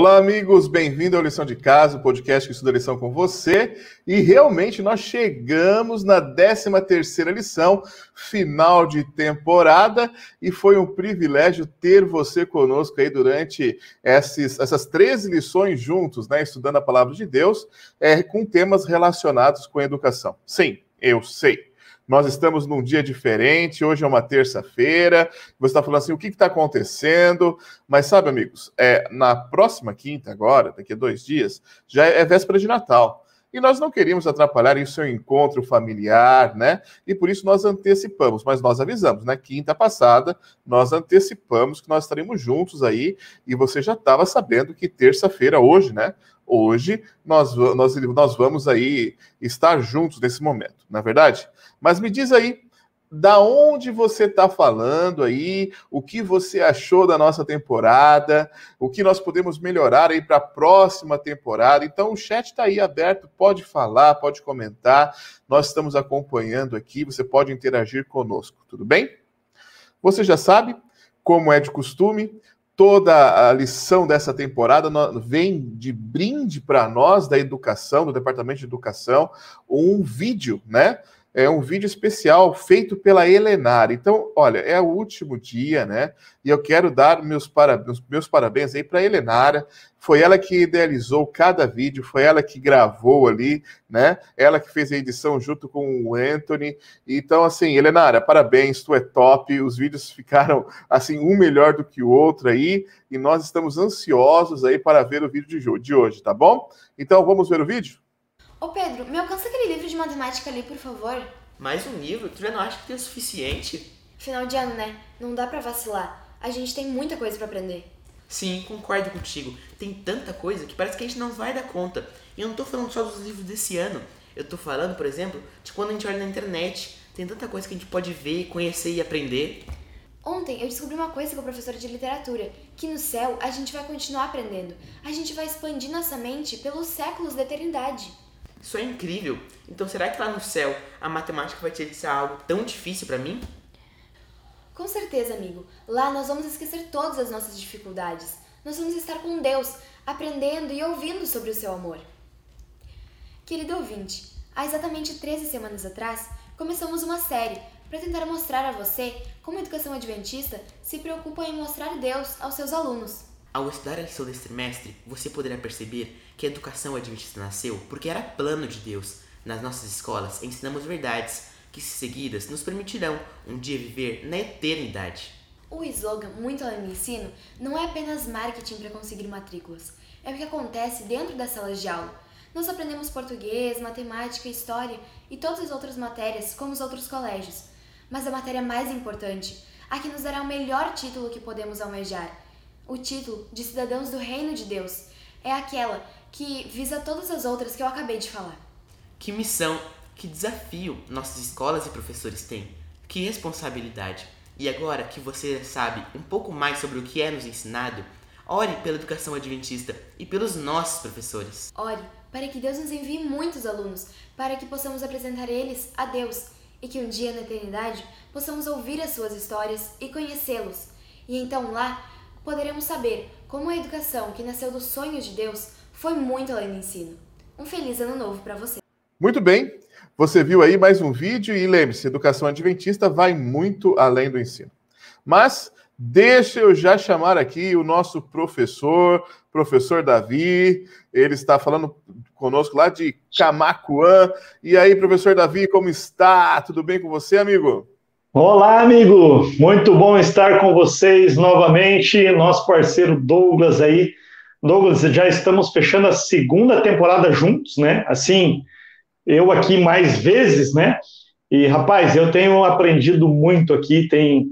Olá, amigos, bem-vindo ao Lição de Casa, o podcast que estuda a lição com você. E realmente nós chegamos na 13 terceira lição, final de temporada, e foi um privilégio ter você conosco aí durante esses, essas 13 lições juntos, né, estudando a palavra de Deus, é, com temas relacionados com educação. Sim, eu sei. Nós estamos num dia diferente, hoje é uma terça-feira. Você está falando assim, o que está acontecendo? Mas sabe, amigos, é, na próxima quinta, agora, daqui a dois dias, já é véspera de Natal. E nós não queríamos atrapalhar o seu encontro familiar, né? E por isso nós antecipamos, mas nós avisamos, né? Quinta passada, nós antecipamos que nós estaremos juntos aí, e você já estava sabendo que terça-feira, hoje, né? Hoje nós, nós, nós vamos aí estar juntos nesse momento, não é verdade? Mas me diz aí, da onde você está falando aí, o que você achou da nossa temporada, o que nós podemos melhorar aí para a próxima temporada. Então o chat está aí aberto, pode falar, pode comentar. Nós estamos acompanhando aqui, você pode interagir conosco, tudo bem? Você já sabe, como é de costume, toda a lição dessa temporada vem de brinde para nós da educação, do Departamento de Educação, um vídeo, né? É um vídeo especial feito pela Helenara. Então, olha, é o último dia, né? E eu quero dar meus, para, meus parabéns aí para a Helenara. Foi ela que idealizou cada vídeo, foi ela que gravou ali, né? Ela que fez a edição junto com o Anthony. Então, assim, Helenara, parabéns, tu é top. Os vídeos ficaram, assim, um melhor do que o outro aí. E nós estamos ansiosos aí para ver o vídeo de hoje, tá bom? Então, vamos ver o vídeo? Ô Pedro, me alcança aquele livro de matemática ali, por favor? Mais um livro? Tu já não acha que tem o suficiente? Final de ano, né? Não dá pra vacilar. A gente tem muita coisa para aprender. Sim, concordo contigo. Tem tanta coisa que parece que a gente não vai dar conta. E eu não tô falando só dos livros desse ano. Eu tô falando, por exemplo, de quando a gente olha na internet. Tem tanta coisa que a gente pode ver, conhecer e aprender. Ontem eu descobri uma coisa com a professora de literatura, que no céu a gente vai continuar aprendendo. A gente vai expandir nossa mente pelos séculos da eternidade. Isso é incrível. Então será que lá no céu a matemática vai ter ser algo tão difícil para mim? Com certeza, amigo. Lá nós vamos esquecer todas as nossas dificuldades. Nós vamos estar com Deus, aprendendo e ouvindo sobre o seu amor. Querido ouvinte, há exatamente 13 semanas atrás, começamos uma série para tentar mostrar a você como a educação adventista se preocupa em mostrar Deus aos seus alunos. Ao estudar a lição deste trimestre, você poderá perceber que a educação adventista nasceu porque era plano de Deus. Nas nossas escolas ensinamos verdades que, se seguidas, nos permitirão um dia viver na eternidade. O slogan Muito Além do Ensino não é apenas marketing para conseguir matrículas, é o que acontece dentro das salas de aula. Nós aprendemos português, matemática, história e todas as outras matérias como os outros colégios. Mas a matéria mais importante, a que nos dará o melhor título que podemos almejar, o título de cidadãos do Reino de Deus é aquela que visa todas as outras que eu acabei de falar. Que missão, que desafio nossas escolas e professores têm. Que responsabilidade. E agora que você sabe um pouco mais sobre o que é nos ensinado, ore pela educação adventista e pelos nossos professores. Ore para que Deus nos envie muitos alunos, para que possamos apresentar eles a Deus e que um dia na eternidade possamos ouvir as suas histórias e conhecê-los. E então lá poderemos saber como a educação que nasceu dos sonhos de Deus foi muito além do ensino. Um feliz ano novo para você. Muito bem. Você viu aí mais um vídeo e lembre-se, educação adventista vai muito além do ensino. Mas deixa eu já chamar aqui o nosso professor, professor Davi. Ele está falando conosco lá de Camacuã. E aí, professor Davi, como está? Tudo bem com você, amigo? Olá, amigo! Muito bom estar com vocês novamente, nosso parceiro Douglas aí. Douglas, já estamos fechando a segunda temporada juntos, né? Assim, eu aqui mais vezes, né? E, rapaz, eu tenho aprendido muito aqui, tem,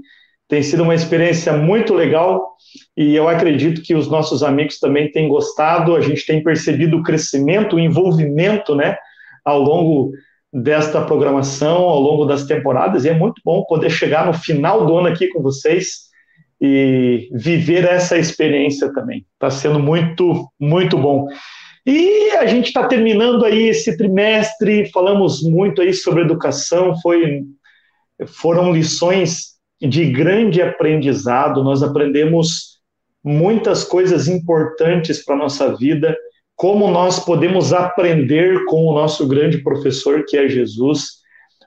tem sido uma experiência muito legal e eu acredito que os nossos amigos também têm gostado, a gente tem percebido o crescimento, o envolvimento, né? Ao longo desta programação ao longo das temporadas, e é muito bom poder chegar no final do ano aqui com vocês e viver essa experiência também. Está sendo muito, muito bom. E a gente está terminando aí esse trimestre, falamos muito aí sobre educação, foi, foram lições de grande aprendizado, nós aprendemos muitas coisas importantes para a nossa vida, como nós podemos aprender com o nosso grande professor, que é Jesus,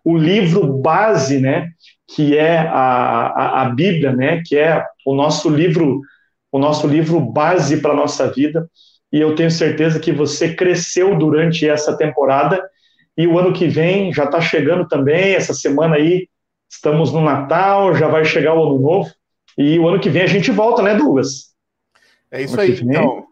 o livro base, né, que é a, a, a Bíblia, né, que é o nosso livro, o nosso livro base para a nossa vida, e eu tenho certeza que você cresceu durante essa temporada, e o ano que vem já está chegando também, essa semana aí, estamos no Natal, já vai chegar o Ano Novo, e o ano que vem a gente volta, né, Douglas? É isso aí, então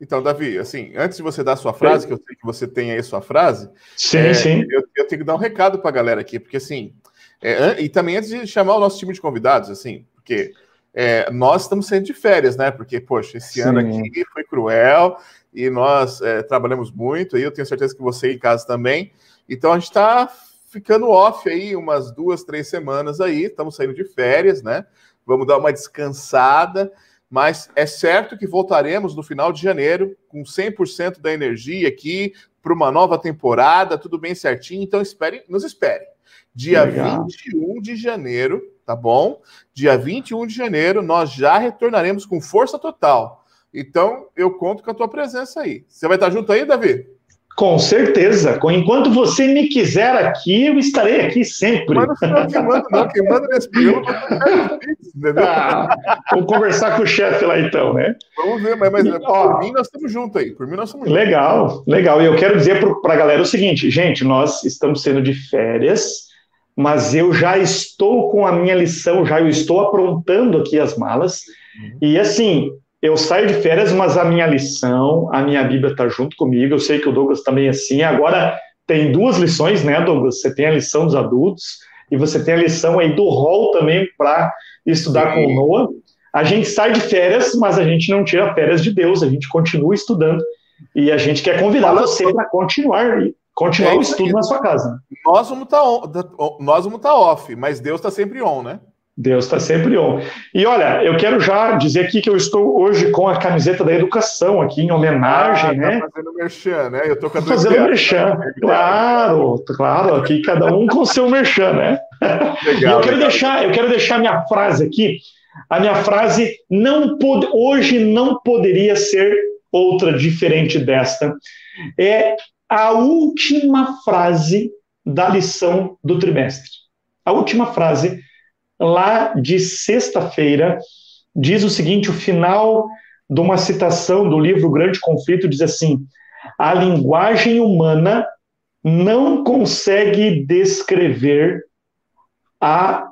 então, Davi, assim, antes de você dar a sua frase, que eu sei que você tem aí a sua frase, sim, é, sim. Eu, eu, tenho que dar um recado para a galera aqui, porque assim, é, e também antes de chamar o nosso time de convidados, assim, porque é, nós estamos saindo de férias, né? Porque, poxa, esse sim. ano aqui foi cruel e nós é, trabalhamos muito, e eu tenho certeza que você em casa também. Então a gente está ficando off aí umas duas, três semanas aí, estamos saindo de férias, né? Vamos dar uma descansada mas é certo que voltaremos no final de janeiro com 100% da energia aqui para uma nova temporada, tudo bem certinho, então espere, nos espere. Dia Legal. 21 de janeiro, tá bom? Dia 21 de janeiro nós já retornaremos com força total. Então eu conto com a tua presença aí. Você vai estar junto aí, Davi? Com certeza. Enquanto você me quiser aqui, eu estarei aqui sempre. Mas não quem manda, não. Programa entendeu? Ah, vamos conversar com o chefe lá então, né? Vamos ver, mas, mas Ó, por mim nós estamos juntos aí. Por mim nós estamos Legal, juntos. legal. E eu quero dizer para a galera o seguinte, gente, nós estamos sendo de férias, mas eu já estou com a minha lição, já eu estou aprontando aqui as malas. Uhum. E assim, eu saio de férias, mas a minha lição, a minha Bíblia está junto comigo. Eu sei que o Douglas também é assim. Agora tem duas lições, né, Douglas? Você tem a lição dos adultos e você tem a lição aí do rol também para estudar Sim. com o Noah. A gente sai de férias, mas a gente não tira férias de Deus, a gente continua estudando. E a gente quer convidar Fala você para continuar continuar é o estudo na sua casa. Nós vamos estar tá nós vamos estar tá off, mas Deus está sempre on, né? Deus está sempre on. E olha, eu quero já dizer aqui que eu estou hoje com a camiseta da educação aqui em homenagem, ah, tá né? Fazendo merchan, né? Eu estou com a fazendo merchan, claro, claro, aqui cada um com seu merchan, né? Legal, e eu quero legal. deixar, eu quero deixar minha frase aqui. A minha frase não pode, hoje não poderia ser outra diferente desta. É a última frase da lição do trimestre. A última frase lá de sexta-feira, diz o seguinte: o final de uma citação do livro Grande Conflito diz assim: a linguagem humana não consegue descrever a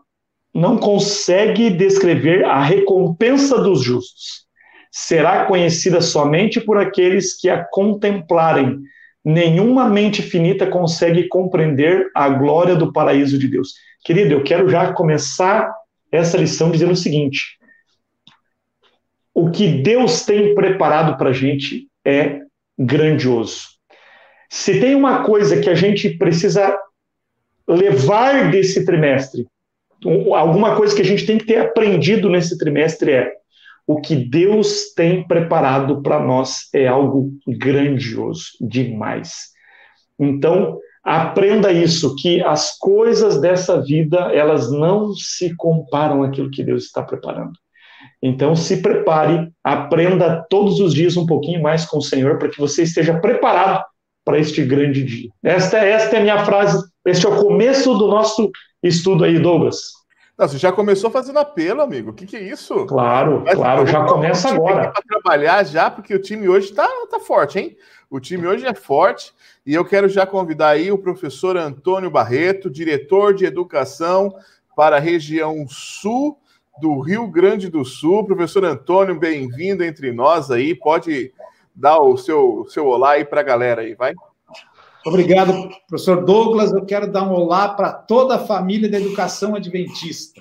não consegue descrever a recompensa dos justos. Será conhecida somente por aqueles que a contemplarem. Nenhuma mente finita consegue compreender a glória do paraíso de Deus. Querido, eu quero já começar essa lição dizendo o seguinte: o que Deus tem preparado para a gente é grandioso. Se tem uma coisa que a gente precisa levar desse trimestre, alguma coisa que a gente tem que ter aprendido nesse trimestre é o que Deus tem preparado para nós é algo grandioso demais. Então, Aprenda isso, que as coisas dessa vida, elas não se comparam àquilo que Deus está preparando. Então, se prepare, aprenda todos os dias um pouquinho mais com o Senhor, para que você esteja preparado para este grande dia. Esta, esta é a minha frase, este é o começo do nosso estudo aí, Douglas. Não, você já começou fazendo apelo, amigo. O que, que é isso? Claro, Mas, claro, já começa agora. Para trabalhar já, porque o time hoje está tá forte, hein? O time hoje é forte e eu quero já convidar aí o professor Antônio Barreto, diretor de educação para a região sul do Rio Grande do Sul. Professor Antônio, bem-vindo entre nós aí. Pode dar o seu, seu olá aí para a galera aí, vai. Obrigado, professor Douglas. Eu quero dar um olá para toda a família da educação adventista.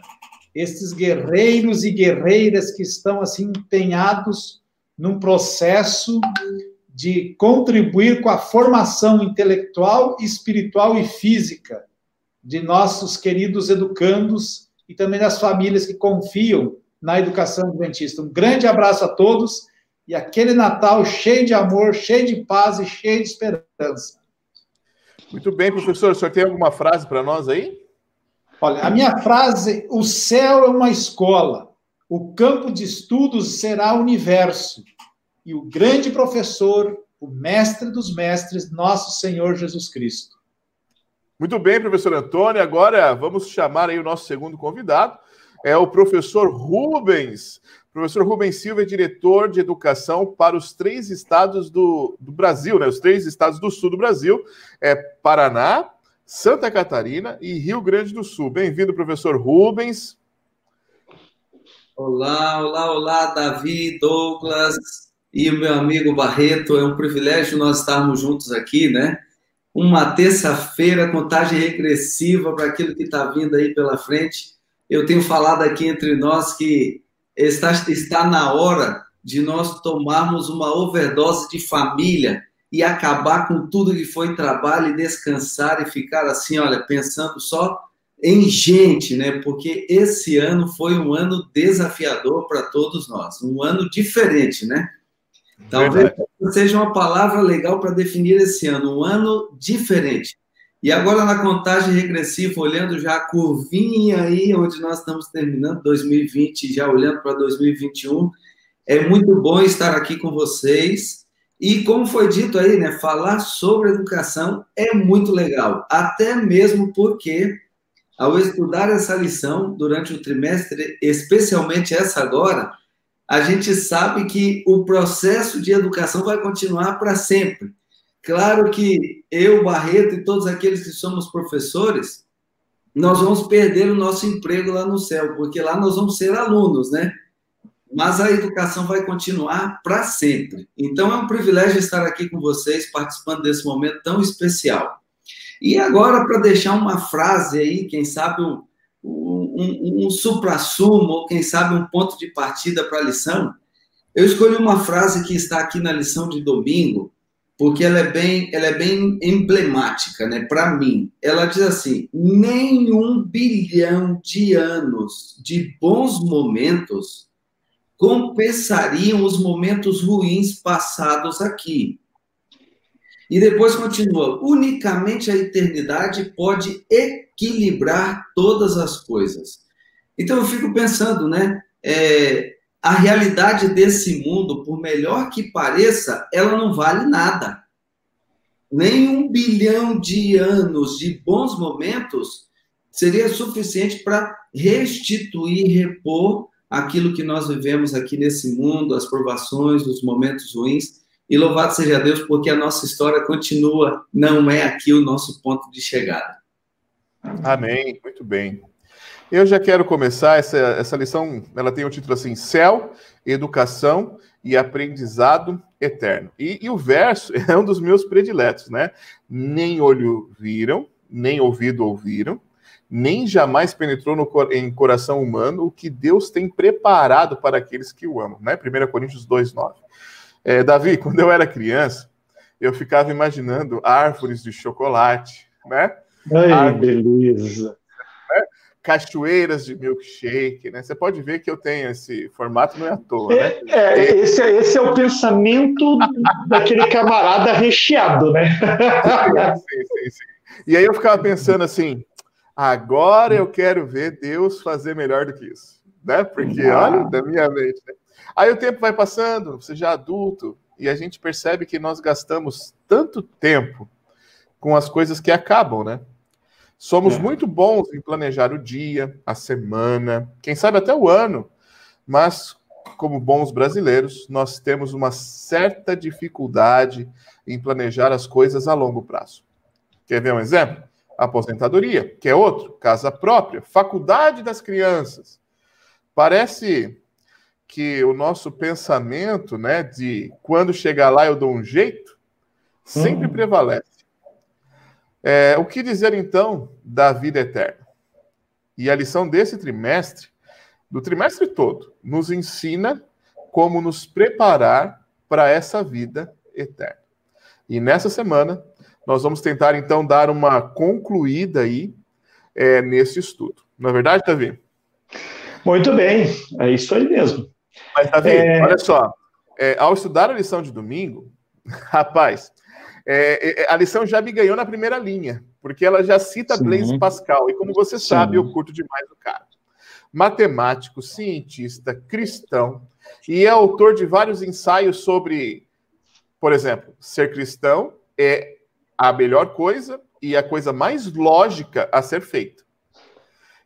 Esses guerreiros e guerreiras que estão assim empenhados num processo de contribuir com a formação intelectual, espiritual e física de nossos queridos educandos e também das famílias que confiam na educação adventista. Um grande abraço a todos e aquele Natal cheio de amor, cheio de paz e cheio de esperança. Muito bem, professor. O senhor tem alguma frase para nós aí? Olha, a minha frase: o céu é uma escola, o campo de estudos será o universo e o grande professor, o mestre dos mestres, nosso Senhor Jesus Cristo. Muito bem, professor Antônio. Agora vamos chamar aí o nosso segundo convidado, é o professor Rubens. Professor Rubens Silva é diretor de educação para os três estados do, do Brasil, né? Os três estados do sul do Brasil, é Paraná, Santa Catarina e Rio Grande do Sul. Bem-vindo, professor Rubens. Olá, olá, olá, Davi, Douglas, e meu amigo Barreto. É um privilégio nós estarmos juntos aqui, né? Uma terça-feira, contagem regressiva para aquilo que está vindo aí pela frente. Eu tenho falado aqui entre nós que está, está na hora de nós tomarmos uma overdose de família e acabar com tudo que foi trabalho e descansar e ficar assim, olha, pensando só em gente, né? Porque esse ano foi um ano desafiador para todos nós, um ano diferente, né? Talvez seja uma palavra legal para definir esse ano, um ano diferente. E agora na contagem regressiva, olhando já a curvinha aí, onde nós estamos terminando 2020, já olhando para 2021, é muito bom estar aqui com vocês E como foi dito aí, né, falar sobre educação é muito legal, até mesmo porque ao estudar essa lição durante o trimestre, especialmente essa agora, a gente sabe que o processo de educação vai continuar para sempre. Claro que eu, Barreto e todos aqueles que somos professores, nós vamos perder o nosso emprego lá no céu, porque lá nós vamos ser alunos, né? Mas a educação vai continuar para sempre. Então é um privilégio estar aqui com vocês, participando desse momento tão especial. E agora, para deixar uma frase aí, quem sabe um, um, um supra-sumo, ou quem sabe um ponto de partida para a lição, eu escolhi uma frase que está aqui na lição de domingo, porque ela é bem, ela é bem emblemática, né? Para mim, ela diz assim: nenhum bilhão de anos de bons momentos compensariam os momentos ruins passados aqui. E depois continua: unicamente a eternidade pode equilibrar todas as coisas. Então eu fico pensando, né? É, a realidade desse mundo, por melhor que pareça, ela não vale nada. Nem um bilhão de anos de bons momentos seria suficiente para restituir, repor aquilo que nós vivemos aqui nesse mundo, as provações, os momentos ruins. E louvado seja Deus, porque a nossa história continua, não é aqui o nosso ponto de chegada. Amém, muito bem. Eu já quero começar essa, essa lição, ela tem o um título assim: Céu, Educação e Aprendizado Eterno. E, e, o verso é um dos meus prediletos, né? Nem olho viram, nem ouvido ouviram, nem jamais penetrou no, em coração humano o que Deus tem preparado para aqueles que o amam, né? 1 Coríntios 2,9. É, Davi, quando eu era criança, eu ficava imaginando árvores de chocolate, né? Ai, árvores, beleza cachoeiras de milkshake, né? Você pode ver que eu tenho esse formato, não é à toa, né? É, é esse, é, esse é o pensamento daquele camarada recheado, né? sim, sim, sim. E aí eu ficava pensando assim, agora eu quero ver Deus fazer melhor do que isso, né? Porque, ah. olha, da minha mente, né? Aí o tempo vai passando, você já é adulto, e a gente percebe que nós gastamos tanto tempo com as coisas que acabam, né? Somos é. muito bons em planejar o dia, a semana, quem sabe até o ano, mas como bons brasileiros, nós temos uma certa dificuldade em planejar as coisas a longo prazo. Quer ver um exemplo? Aposentadoria, que é outro, casa própria, faculdade das crianças. Parece que o nosso pensamento, né, de quando chegar lá eu dou um jeito, sempre hum. prevalece. É, o que dizer então da vida eterna? E a lição desse trimestre, do trimestre todo, nos ensina como nos preparar para essa vida eterna. E nessa semana, nós vamos tentar então dar uma concluída aí é, nesse estudo. Não é verdade, Davi? Muito bem, é isso aí mesmo. Mas, Davi, é... olha só, é, ao estudar a lição de domingo, rapaz, é, é, a lição já me ganhou na primeira linha, porque ela já cita Sim. Blaise Pascal, e como você Sim. sabe, eu curto demais o cara. Matemático, cientista, cristão, e é autor de vários ensaios sobre, por exemplo, ser cristão é a melhor coisa e a coisa mais lógica a ser feita.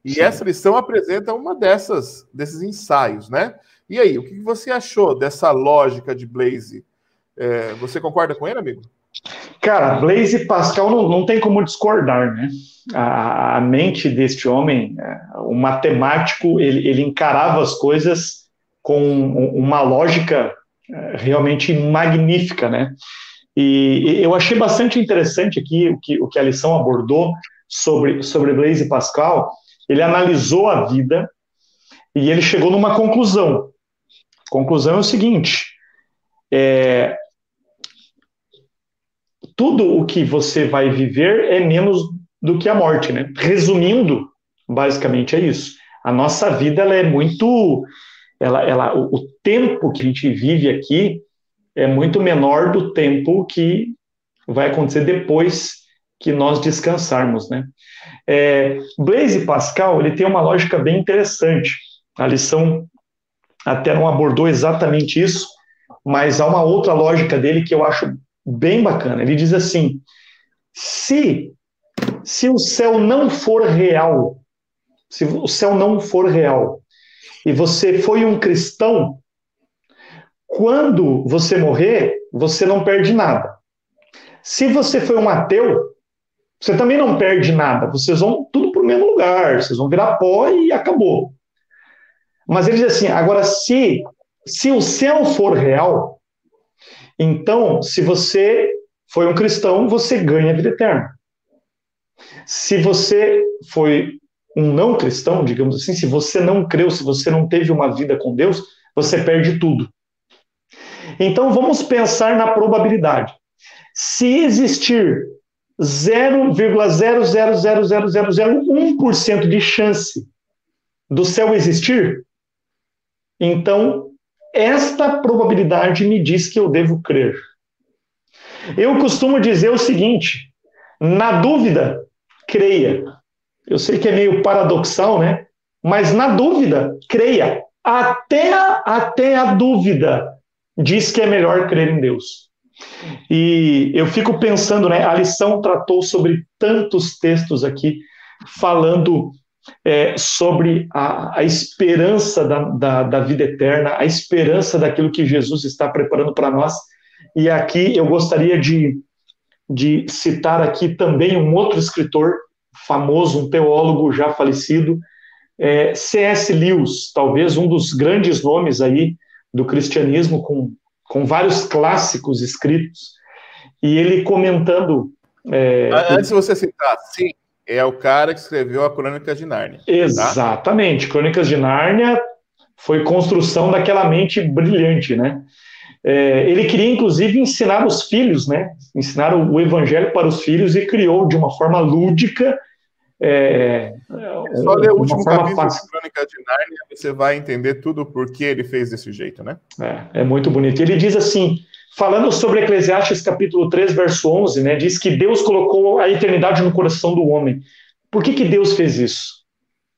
E Sim. essa lição apresenta uma dessas desses ensaios, né? E aí, o que você achou dessa lógica de Blaise? É, você concorda com ele, amigo? Cara, Blaise Pascal não, não tem como discordar, né? A, a mente deste homem, é, o matemático, ele, ele encarava as coisas com uma lógica é, realmente magnífica, né? E eu achei bastante interessante aqui o que, o que a lição abordou sobre, sobre Blaise Pascal. Ele analisou a vida e ele chegou numa conclusão. Conclusão é o seguinte: é, tudo o que você vai viver é menos do que a morte, né? Resumindo, basicamente é isso. A nossa vida ela é muito, ela, ela, o, o tempo que a gente vive aqui é muito menor do tempo que vai acontecer depois que nós descansarmos, né? É, Blaise Pascal ele tem uma lógica bem interessante. A lição até não abordou exatamente isso, mas há uma outra lógica dele que eu acho bem bacana. Ele diz assim: se se o céu não for real, se o céu não for real, e você foi um cristão, quando você morrer, você não perde nada. Se você foi um ateu, você também não perde nada. Vocês vão tudo para o mesmo lugar, vocês vão virar pó e acabou. Mas ele diz assim: agora, se, se o céu for real, então, se você foi um cristão, você ganha a vida eterna. Se você foi um não cristão, digamos assim, se você não creu, se você não teve uma vida com Deus, você perde tudo. Então vamos pensar na probabilidade. Se existir 0,0000001% de chance do céu existir, então esta probabilidade me diz que eu devo crer. Eu costumo dizer o seguinte: na dúvida, creia. Eu sei que é meio paradoxal, né? Mas na dúvida, creia. Até a, até a dúvida diz que é melhor crer em Deus. E eu fico pensando, né? A lição tratou sobre tantos textos aqui, falando é, sobre a, a esperança da, da, da, vida eterna, a esperança daquilo que Jesus está preparando para nós. E aqui eu gostaria de, de citar aqui também um outro escritor famoso, um teólogo já falecido, é, C.S. Lewis, talvez um dos grandes nomes aí do cristianismo, com, com vários clássicos escritos, e ele comentando. É, Antes de você citar, sim, é o cara que escreveu a Crônica de Nárnia. Tá? Exatamente, tá? Crônicas de Nárnia foi construção daquela mente brilhante, né? É, ele queria, inclusive, ensinar os filhos, né? Ensinar o evangelho para os filhos e criou de uma forma lúdica é, é Só ler o último capítulo fácil. de Crônica de Nárnia, você vai entender tudo por que ele fez desse jeito, né? É, é muito bonito. Ele diz assim, falando sobre Eclesiastes capítulo 3, verso 11, né, diz que Deus colocou a eternidade no coração do homem. Por que, que Deus fez isso?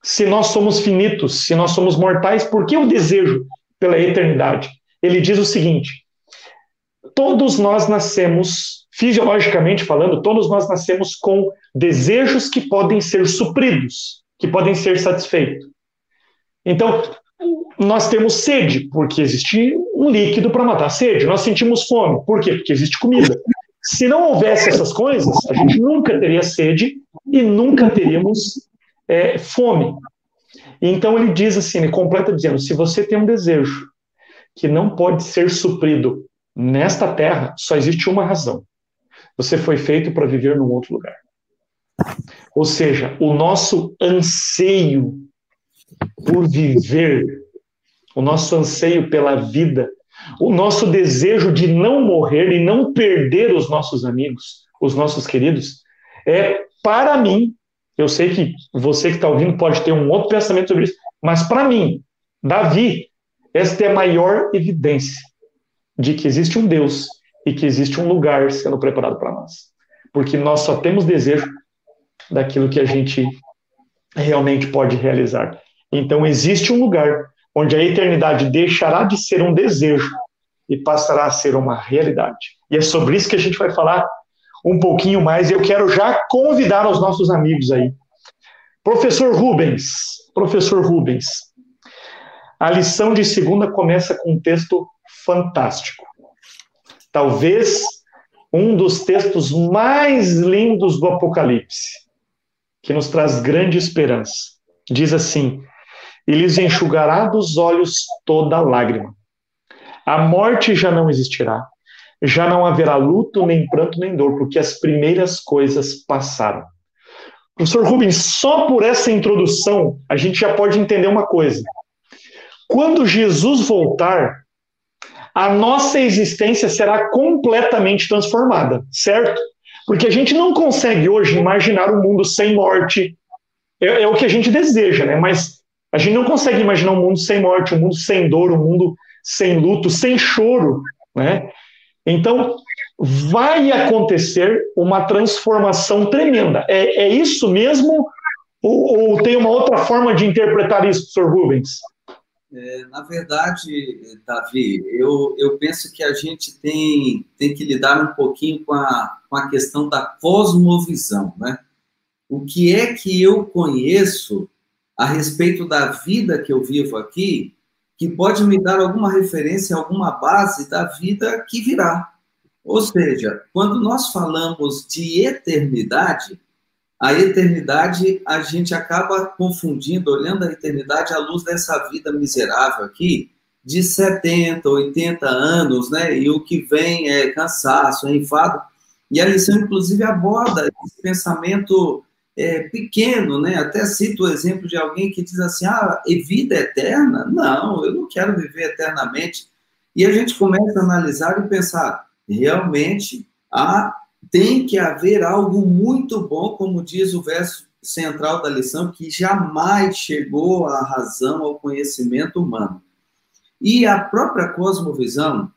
Se nós somos finitos, se nós somos mortais, por que o desejo pela eternidade? Ele diz o seguinte: todos nós nascemos fisiologicamente falando, todos nós nascemos com desejos que podem ser supridos, que podem ser satisfeitos. Então, nós temos sede, porque existe um líquido para matar a sede. Nós sentimos fome, por quê? Porque existe comida. Se não houvesse essas coisas, a gente nunca teria sede e nunca teríamos é, fome. Então ele diz assim, ele completa dizendo: se você tem um desejo que não pode ser suprido nesta terra, só existe uma razão. Você foi feito para viver num outro lugar. Ou seja, o nosso anseio por viver, o nosso anseio pela vida, o nosso desejo de não morrer e não perder os nossos amigos, os nossos queridos, é para mim. Eu sei que você que está ouvindo pode ter um outro pensamento sobre isso, mas para mim, Davi, esta é a maior evidência de que existe um Deus e que existe um lugar sendo preparado para nós. Porque nós só temos desejo daquilo que a gente realmente pode realizar. Então, existe um lugar onde a eternidade deixará de ser um desejo e passará a ser uma realidade. E é sobre isso que a gente vai falar um pouquinho mais. Eu quero já convidar os nossos amigos aí. Professor Rubens, professor Rubens, a lição de segunda começa com um texto fantástico talvez um dos textos mais lindos do Apocalipse, que nos traz grande esperança. Diz assim: E lhes enxugará dos olhos toda lágrima. A morte já não existirá, já não haverá luto, nem pranto, nem dor, porque as primeiras coisas passaram. Professor Rubens, só por essa introdução a gente já pode entender uma coisa. Quando Jesus voltar, a nossa existência será completamente transformada, certo? Porque a gente não consegue hoje imaginar um mundo sem morte. É, é, o que a gente deseja, né? Mas a gente não consegue imaginar um mundo sem morte, um mundo sem dor, um mundo sem luto, sem choro, né? Então, vai acontecer uma transformação tremenda. É, é isso mesmo? Ou, ou, tem uma outra forma de interpretar isso, professor Rubens? É, na verdade, Davi, eu, eu penso que a gente tem, tem que lidar um pouquinho com a, com a questão da cosmovisão, né? O que é que eu conheço a respeito da vida que eu vivo aqui, que pode me dar alguma referência, alguma base da vida que virá. Ou seja, quando nós falamos de eternidade, a eternidade, a gente acaba confundindo, olhando a eternidade à luz dessa vida miserável aqui, de 70, 80 anos, né? E o que vem é cansaço, é enfado. E a lição, inclusive, aborda esse pensamento é, pequeno, né? Até cito o exemplo de alguém que diz assim: ah, e vida eterna? Não, eu não quero viver eternamente. E a gente começa a analisar e pensar: realmente há tem que haver algo muito bom, como diz o verso central da lição, que jamais chegou à razão, ao conhecimento humano. E a própria cosmovisão,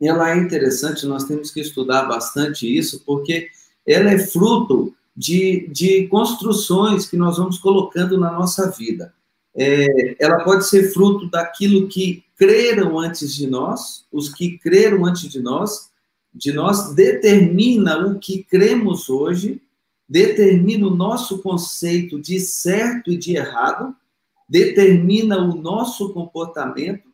ela é interessante, nós temos que estudar bastante isso, porque ela é fruto de, de construções que nós vamos colocando na nossa vida. É, ela pode ser fruto daquilo que creram antes de nós, os que creram antes de nós, de nós determina o que cremos hoje, determina o nosso conceito de certo e de errado, determina o nosso comportamento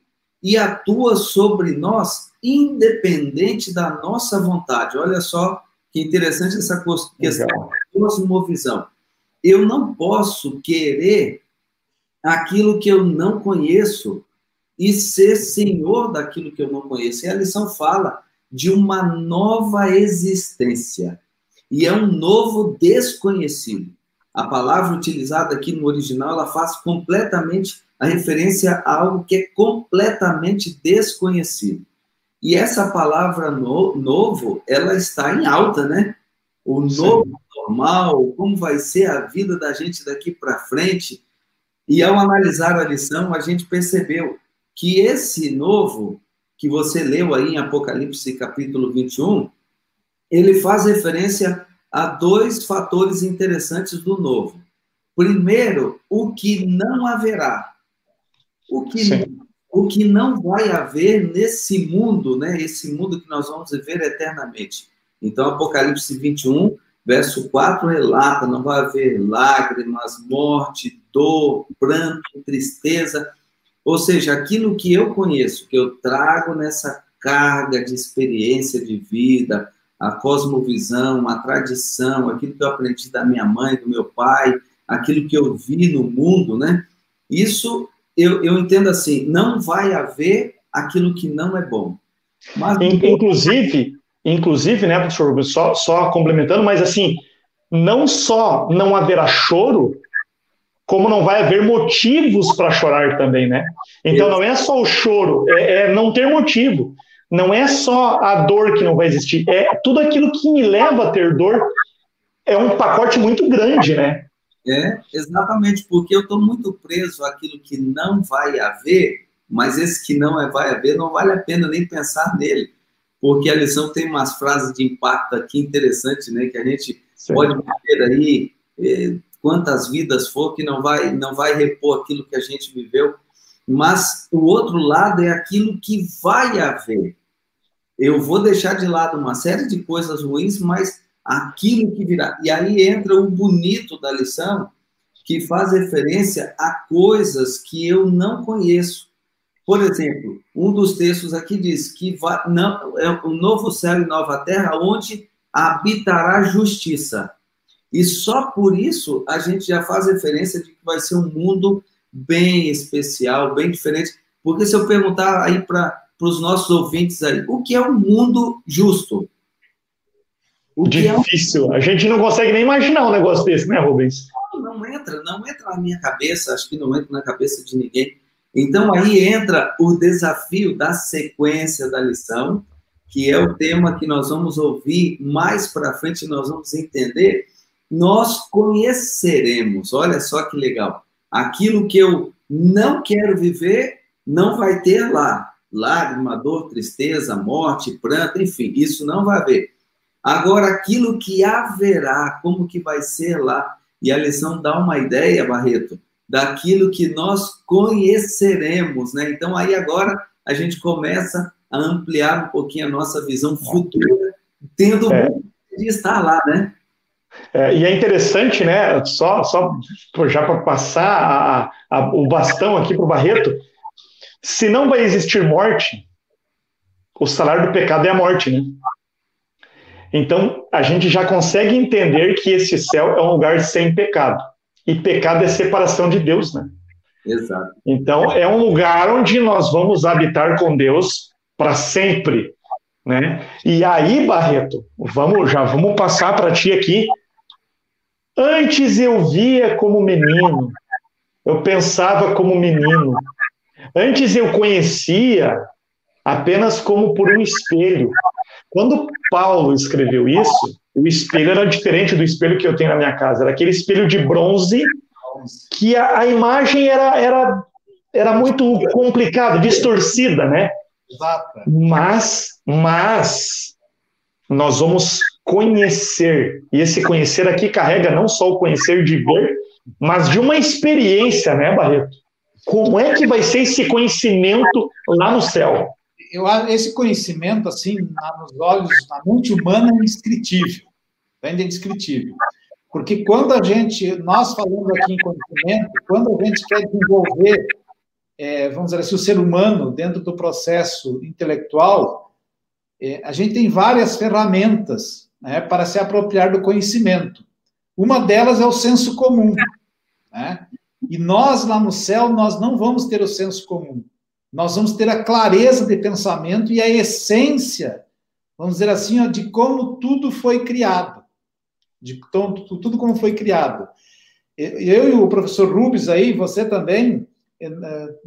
e atua sobre nós independente da nossa vontade. Olha só que interessante essa questão da cosmovisão. Eu não posso querer aquilo que eu não conheço e ser senhor daquilo que eu não conheço. E a lição fala de uma nova existência. E é um novo desconhecido. A palavra utilizada aqui no original, ela faz completamente a referência a algo que é completamente desconhecido. E essa palavra no, novo, ela está em alta, né? O novo Sim. normal, como vai ser a vida da gente daqui para frente. E ao analisar a lição, a gente percebeu que esse novo que você leu aí em Apocalipse capítulo 21, ele faz referência a dois fatores interessantes do novo. Primeiro, o que não haverá. O que, o que não vai haver nesse mundo, né? Esse mundo que nós vamos viver eternamente. Então, Apocalipse 21, verso 4 relata: não vai haver lágrimas, morte, dor, pranto, tristeza ou seja, aquilo que eu conheço, que eu trago nessa carga de experiência de vida, a cosmovisão, a tradição, aquilo que eu aprendi da minha mãe, do meu pai, aquilo que eu vi no mundo, né? Isso eu, eu entendo assim, não vai haver aquilo que não é bom. Mas... Inclusive, inclusive, né, professor, só, só complementando, mas assim, não só não haverá choro, como não vai haver motivos para chorar também, né? Então não é só o choro, é, é, não ter motivo. Não é só a dor que não vai existir, é tudo aquilo que me leva a ter dor. É um pacote muito grande, né? É, exatamente, porque eu estou muito preso àquilo que não vai haver, mas esse que não é vai haver, não vale a pena nem pensar nele, porque a lição tem umas frases de impacto aqui interessantes, né, que a gente Sim. pode ver aí, eh, quantas vidas for, que não vai, não vai repor aquilo que a gente viveu. Mas o outro lado é aquilo que vai haver. Eu vou deixar de lado uma série de coisas ruins, mas aquilo que virá. E aí entra o bonito da lição, que faz referência a coisas que eu não conheço. Por exemplo, um dos textos aqui diz que vai, não, é o novo céu e nova terra onde habitará justiça. E só por isso a gente já faz referência de que vai ser um mundo bem especial, bem diferente. Porque se eu perguntar aí para os nossos ouvintes aí, o que é um mundo justo? O Difícil. É. A gente não consegue nem imaginar um negócio desse, né, Rubens? Não, não entra, não entra na minha cabeça, acho que não entra na cabeça de ninguém. Então aí entra o desafio da sequência da lição, que é o tema que nós vamos ouvir mais para frente, nós vamos entender nós conheceremos. Olha só que legal. Aquilo que eu não quero viver, não vai ter lá. Lágrima, dor, tristeza, morte, pranto, enfim, isso não vai haver. Agora, aquilo que haverá, como que vai ser lá? E a lição dá uma ideia, Barreto, daquilo que nós conheceremos, né? Então aí agora a gente começa a ampliar um pouquinho a nossa visão futura, tendo é. de estar lá, né? É, e é interessante, né? Só, só já para passar a, a, o bastão aqui para o Barreto, se não vai existir morte, o salário do pecado é a morte, né? Então, a gente já consegue entender que esse céu é um lugar sem pecado. E pecado é separação de Deus, né? Exato. Então, é um lugar onde nós vamos habitar com Deus para sempre, né? E aí, Barreto, vamos já vamos passar para ti aqui. Antes eu via como menino, eu pensava como menino. Antes eu conhecia apenas como por um espelho. Quando Paulo escreveu isso, o espelho era diferente do espelho que eu tenho na minha casa. Era aquele espelho de bronze que a, a imagem era, era, era muito complicada, distorcida, né? Exato. Mas, mas nós vamos conhecer. E esse conhecer aqui carrega não só o conhecer de ver, mas de uma experiência, né, Barreto? Como é que vai ser esse conhecimento lá no céu? Eu, esse conhecimento, assim, nos olhos, na mente humana, é indescritível. É indescritível. Porque quando a gente, nós falamos aqui em conhecimento, quando a gente quer desenvolver, é, vamos dizer assim, o ser humano dentro do processo intelectual, é, a gente tem várias ferramentas né, para se apropriar do conhecimento. Uma delas é o senso comum. Né? E nós, lá no céu, nós não vamos ter o senso comum nós vamos ter a clareza de pensamento e a essência, vamos dizer assim, ó, de como tudo foi criado, de tudo, como foi criado. Eu e o professor Rubens aí, você também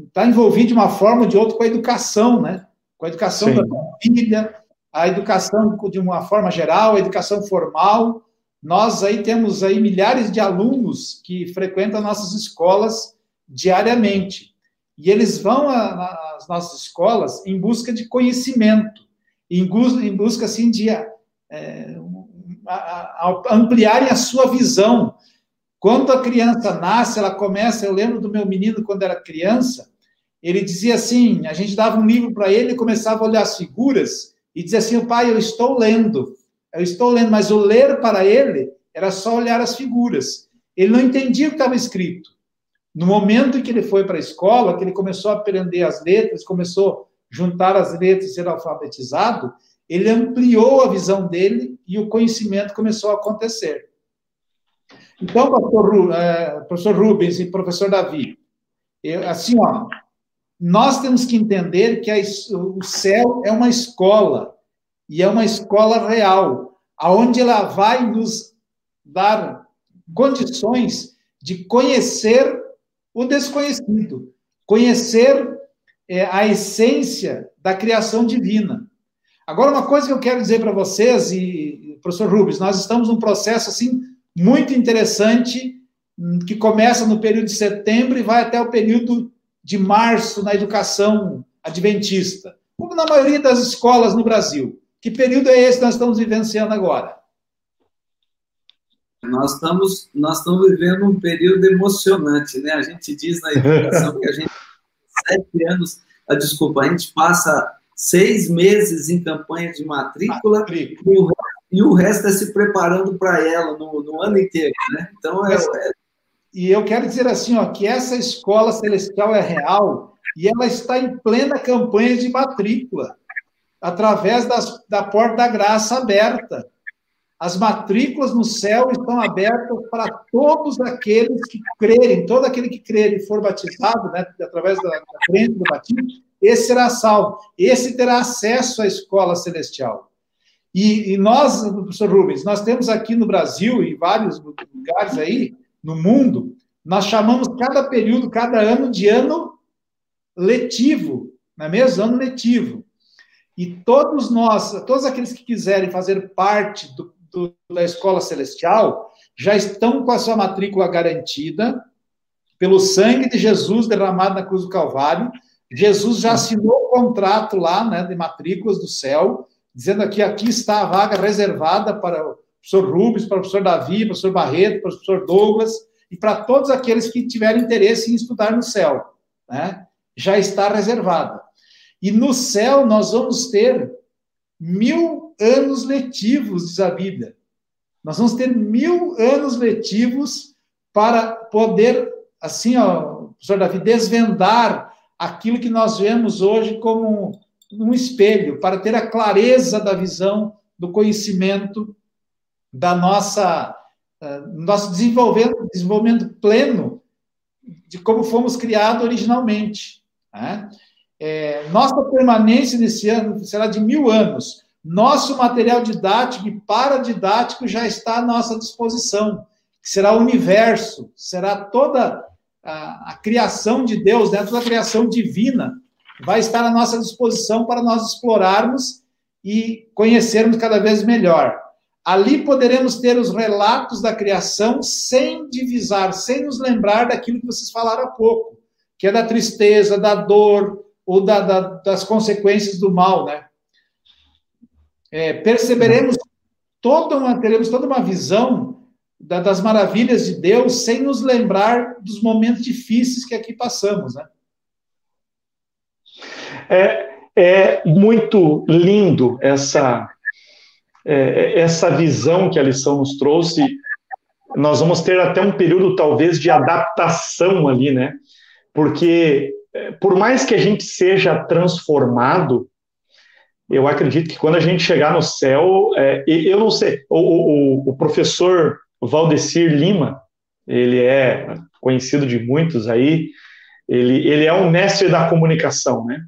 está envolvido de uma forma ou de outra com a educação, né? Com a educação Sim. da família, a educação de uma forma geral, a educação formal. Nós aí temos aí milhares de alunos que frequentam nossas escolas diariamente. E eles vão às nossas escolas em busca de conhecimento, em busca, em busca assim, de é, ampliarem a sua visão. Quando a criança nasce, ela começa. Eu lembro do meu menino quando era criança, ele dizia assim: a gente dava um livro para ele começava a olhar as figuras e dizia assim: pai, eu estou lendo, eu estou lendo, mas o ler para ele era só olhar as figuras. Ele não entendia o que estava escrito. No momento em que ele foi para a escola, que ele começou a aprender as letras, começou a juntar as letras e ser alfabetizado, ele ampliou a visão dele e o conhecimento começou a acontecer. Então, é, professor Rubens e professor Davi, eu, assim, ó, nós temos que entender que a, o céu é uma escola, e é uma escola real, aonde ela vai nos dar condições de conhecer o desconhecido, conhecer é, a essência da criação divina. Agora, uma coisa que eu quero dizer para vocês, e professor Rubens, nós estamos num processo assim muito interessante hum, que começa no período de setembro e vai até o período de março na educação adventista, como na maioria das escolas no Brasil. Que período é esse que nós estamos vivenciando agora? Nós estamos, nós estamos vivendo um período emocionante, né? A gente diz na educação que a gente, sete anos, a, desculpa, a gente passa seis meses em campanha de matrícula, matrícula. E, o, e, o, resto é se preparando para ela no, no, ano inteiro, né? Então, é, é... E eu quero dizer assim, ó, que essa escola celestial é real e ela está em plena campanha de matrícula, através das, da porta da graça aberta. As matrículas no céu estão abertas para todos aqueles que crerem, todo aquele que crer e for batizado, né, através da, da crença do batismo, esse será salvo. Esse terá acesso à escola celestial. E, e nós, professor Rubens, nós temos aqui no Brasil, em vários lugares aí, no mundo, nós chamamos cada período, cada ano de ano letivo, não é mesmo? Ano letivo. E todos nós, todos aqueles que quiserem fazer parte do, do, da Escola Celestial já estão com a sua matrícula garantida pelo sangue de Jesus derramado na cruz do Calvário. Jesus já assinou o contrato lá, né, de matrículas do céu, dizendo que aqui está a vaga reservada para o professor Rubens, para o professor Davi, para o professor Barreto, para o professor Douglas e para todos aqueles que tiverem interesse em estudar no céu. Né? Já está reservada. E no céu nós vamos ter mil anos letivos, diz a Bíblia. Nós vamos ter mil anos letivos para poder, assim, ó, professor Davi, desvendar aquilo que nós vemos hoje como um espelho, para ter a clareza da visão, do conhecimento, da nossa uh, nosso desenvolvimento, desenvolvimento pleno de como fomos criados originalmente. Né? É, nossa permanência nesse ano será de mil anos. Nosso material didático e paradidático já está à nossa disposição, que será o universo, será toda a, a criação de Deus, né? toda a criação divina, vai estar à nossa disposição para nós explorarmos e conhecermos cada vez melhor. Ali poderemos ter os relatos da criação sem divisar, sem nos lembrar daquilo que vocês falaram há pouco, que é da tristeza, da dor ou da, da, das consequências do mal, né? É, perceberemos toda uma, teremos toda uma visão da, das maravilhas de Deus sem nos lembrar dos momentos difíceis que aqui passamos, né? É, é muito lindo essa, é, essa visão que a lição nos trouxe. Nós vamos ter até um período, talvez, de adaptação ali, né? Porque, por mais que a gente seja transformado, eu acredito que quando a gente chegar no céu, é, eu não sei, o, o, o professor Valdecir Lima, ele é conhecido de muitos aí, ele, ele é um mestre da comunicação, né?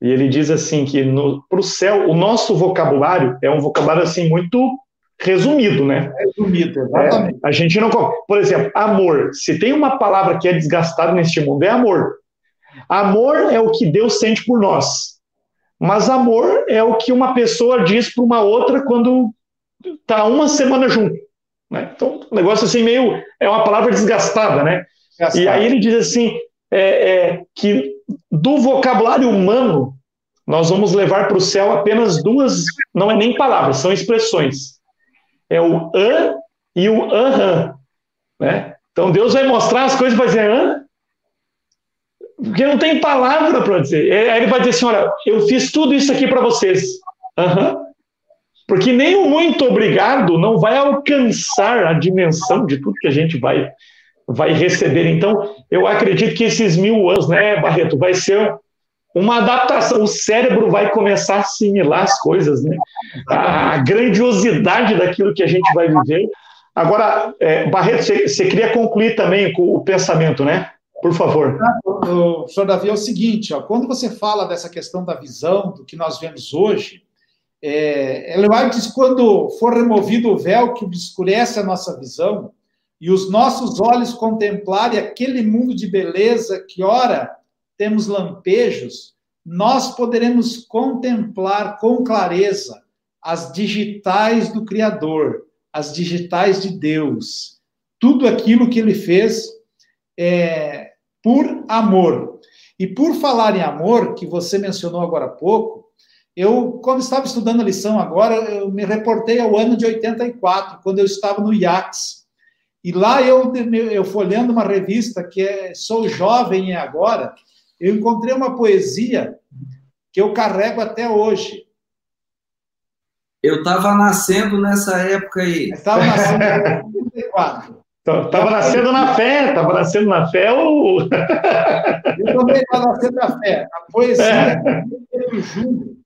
E ele diz assim que para o céu, o nosso vocabulário é um vocabulário assim muito resumido, né? Resumido, exatamente. É, a gente não, por exemplo, amor. Se tem uma palavra que é desgastada neste mundo é amor. Amor é o que Deus sente por nós. Mas amor é o que uma pessoa diz para uma outra quando está uma semana junto. Né? Então, um negócio assim meio é uma palavra desgastada, né? Desgastada. E aí ele diz assim é, é, que do vocabulário humano, nós vamos levar para o céu apenas duas, não é nem palavras, são expressões. É o an e o aham. Né? Então Deus vai mostrar as coisas e vai dizer an, porque não tem palavra para dizer. Aí ele vai dizer assim: olha, eu fiz tudo isso aqui para vocês. Uhum. Porque nem o muito obrigado não vai alcançar a dimensão de tudo que a gente vai vai receber. Então, eu acredito que esses mil anos, né, Barreto, vai ser uma adaptação. O cérebro vai começar a assimilar as coisas, né? A, grandiosidade daquilo que a gente vai viver. Agora, é, Barreto, você queria concluir também com o pensamento, né? Por favor. O, senhor Davi, é o seguinte, ó, quando você fala dessa questão da visão, do que nós vemos hoje, é, diz quando for removido o véu que obscurece a nossa visão, e os nossos olhos contemplarem aquele mundo de beleza que, ora, temos lampejos, nós poderemos contemplar com clareza as digitais do Criador, as digitais de Deus, tudo aquilo que ele fez é, por amor. E por falar em amor, que você mencionou agora há pouco, eu, quando estava estudando a lição agora, eu me reportei ao ano de 84, quando eu estava no IACS, e lá eu, eu folhando uma revista que é Sou Jovem e Agora, eu encontrei uma poesia que eu carrego até hoje. Eu estava nascendo nessa época aí. Estava nascendo em 84. Estava nascendo na fé, estava nascendo na fé ou. eu também estava nascendo na fé. A poesia é do Júlio.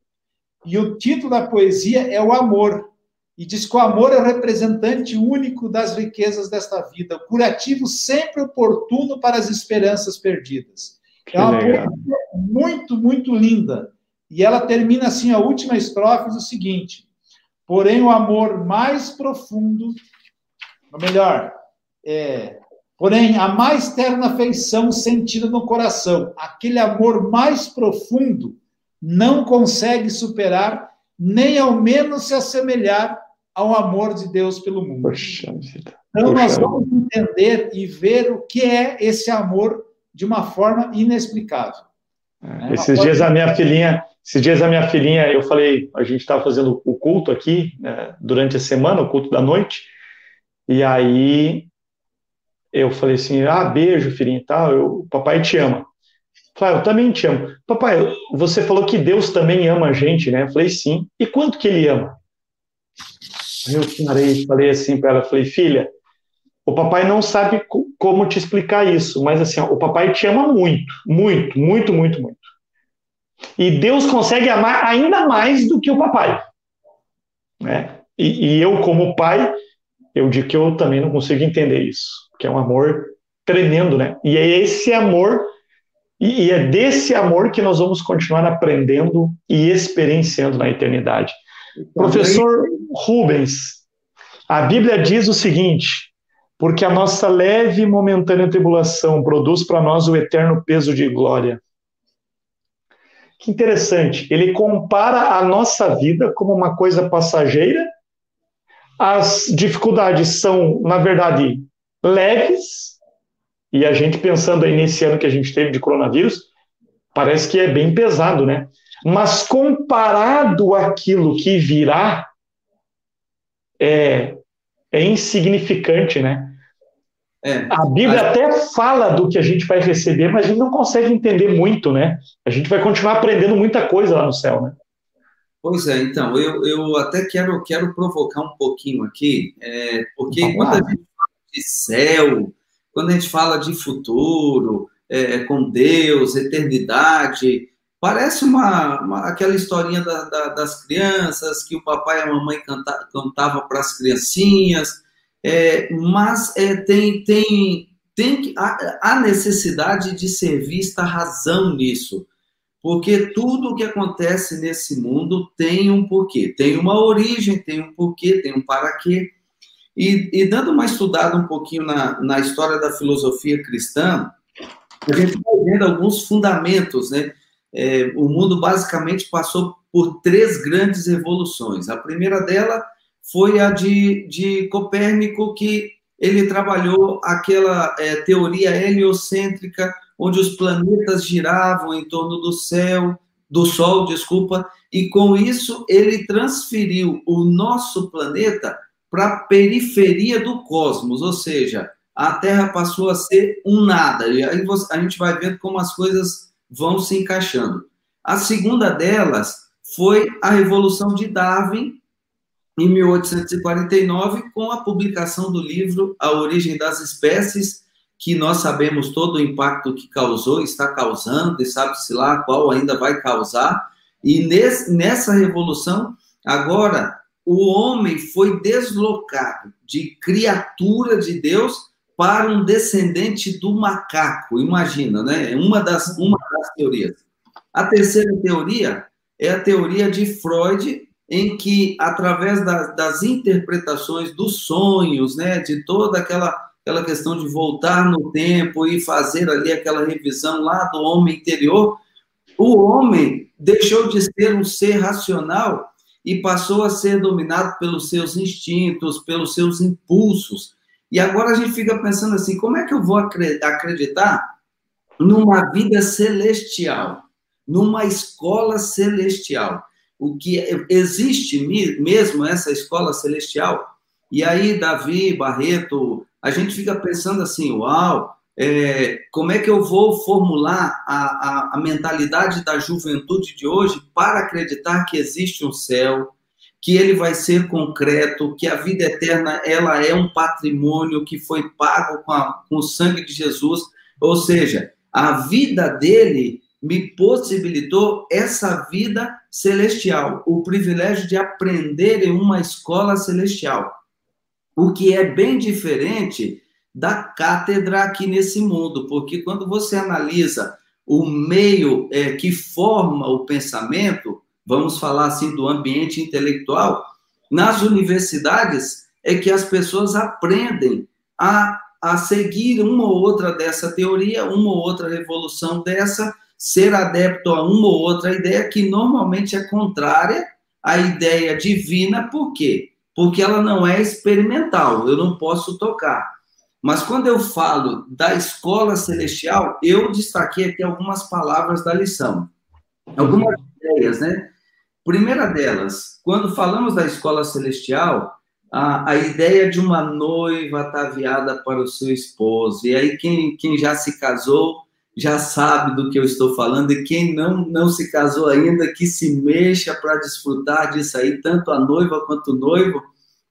E o título da poesia é O Amor e diz que o amor é o representante único das riquezas desta vida, curativo sempre oportuno para as esperanças perdidas. Que é uma legal. poesia muito, muito linda. E ela termina assim, a última estrofe, o seguinte: porém o amor mais profundo, ou melhor, é, porém a mais terna afeição sentida no coração, aquele amor mais profundo, não consegue superar nem ao menos se assemelhar ao amor de Deus pelo mundo. Poxa vida. Então, Poxa. nós vamos entender e ver o que é esse amor de uma forma inexplicável. É, esses dias a minha filhinha, esses dias a minha filhinha, eu falei, a gente estava fazendo o culto aqui né, durante a semana, o culto da noite, e aí eu falei assim, ah, beijo, filhinho tal, eu, o papai te ama. Falei, ah, eu também te amo. Papai, você falou que Deus também ama a gente, né? Eu falei, sim. E quanto que ele ama? Eu parei, falei assim para ela, falei, filha, o papai não sabe como te explicar isso, mas assim, ó, o papai te ama muito, muito, muito, muito, muito. E Deus consegue amar ainda mais do que o papai. Né? E, e eu, como pai, eu digo que eu também não consigo entender isso, que é um amor tremendo, né? E é esse amor, e, e é desse amor que nós vamos continuar aprendendo e experienciando na eternidade. Professor Rubens, a Bíblia diz o seguinte: porque a nossa leve e momentânea tribulação produz para nós o eterno peso de glória. Que interessante, ele compara a nossa vida como uma coisa passageira. As dificuldades são, na verdade, leves, e a gente pensando aí nesse ano que a gente teve de coronavírus, parece que é bem pesado, né? Mas comparado àquilo que virá, é, é insignificante, né? É, a Bíblia a... até fala do que a gente vai receber, mas a gente não consegue entender muito, né? A gente vai continuar aprendendo muita coisa lá no céu, né? Pois é, então, eu, eu até quero, quero provocar um pouquinho aqui, é, porque quando a gente de céu, quando a gente fala de futuro, é, com Deus, eternidade, Parece uma, uma aquela historinha da, da, das crianças que o papai e a mamãe canta, cantava para as criancinhas, é, mas é, tem, tem, tem que, há, há necessidade de ser vista razão nisso, porque tudo o que acontece nesse mundo tem um porquê, tem uma origem, tem um porquê, tem um para quê. E, e dando uma estudada um pouquinho na, na história da filosofia cristã, a gente vai vendo alguns fundamentos, né? é, o mundo basicamente passou por três grandes evoluções. A primeira dela foi a de, de Copérnico, que ele trabalhou aquela é, teoria heliocêntrica, onde os planetas giravam em torno do céu, do Sol, desculpa, e com isso ele transferiu o nosso planeta para a periferia do cosmos, ou seja, a Terra passou a ser um nada. E aí a gente vai vendo como as coisas vão se encaixando. A segunda delas foi a Revolução de Darwin, em 1849, com a publicação do livro A Origem das Espécies, que nós sabemos todo o impacto que causou, está causando, e sabe-se lá qual ainda vai causar. E nesse, nessa revolução, agora, o homem foi deslocado de criatura de Deus para um descendente do macaco. Imagina, né? É uma das, uma das teorias. A terceira teoria é a teoria de Freud, em que, através da, das interpretações dos sonhos, né, de toda aquela, aquela questão de voltar no tempo e fazer ali aquela revisão lá do homem interior, o homem deixou de ser um ser racional e passou a ser dominado pelos seus instintos, pelos seus impulsos. E agora a gente fica pensando assim: como é que eu vou acreditar numa vida celestial, numa escola celestial? O que existe mesmo essa escola celestial? E aí, Davi, Barreto, a gente fica pensando assim: uau, é, como é que eu vou formular a, a, a mentalidade da juventude de hoje para acreditar que existe um céu, que ele vai ser concreto, que a vida eterna ela é um patrimônio que foi pago com, a, com o sangue de Jesus, ou seja, a vida dele me possibilitou essa vida celestial, o privilégio de aprender em uma escola celestial, o que é bem diferente da cátedra aqui nesse mundo, porque quando você analisa o meio é, que forma o pensamento, vamos falar assim do ambiente intelectual, nas universidades é que as pessoas aprendem a, a seguir uma ou outra dessa teoria, uma ou outra revolução dessa, ser adepto a uma ou outra ideia que normalmente é contrária à ideia divina, por quê? Porque ela não é experimental, eu não posso tocar. Mas quando eu falo da escola celestial, eu destaquei aqui algumas palavras da lição. Algumas ideias, né? Primeira delas, quando falamos da escola celestial, a, a ideia de uma noiva ataviada para o seu esposo. E aí, quem, quem já se casou já sabe do que eu estou falando, e quem não, não se casou ainda, que se mexa para desfrutar disso aí, tanto a noiva quanto o noivo,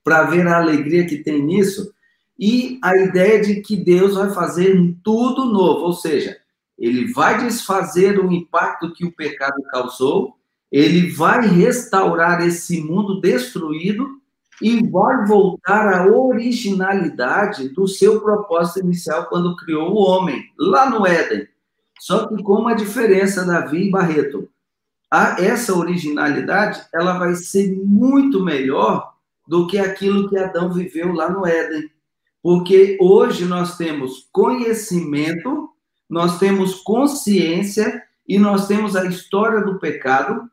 para ver a alegria que tem nisso. E a ideia de que Deus vai fazer tudo novo, ou seja, ele vai desfazer o impacto que o pecado causou, ele vai restaurar esse mundo destruído e vai voltar à originalidade do seu propósito inicial quando criou o homem, lá no Éden. Só que com uma diferença, Davi e Barreto. A, essa originalidade, ela vai ser muito melhor do que aquilo que Adão viveu lá no Éden. Porque hoje nós temos conhecimento, nós temos consciência e nós temos a história do pecado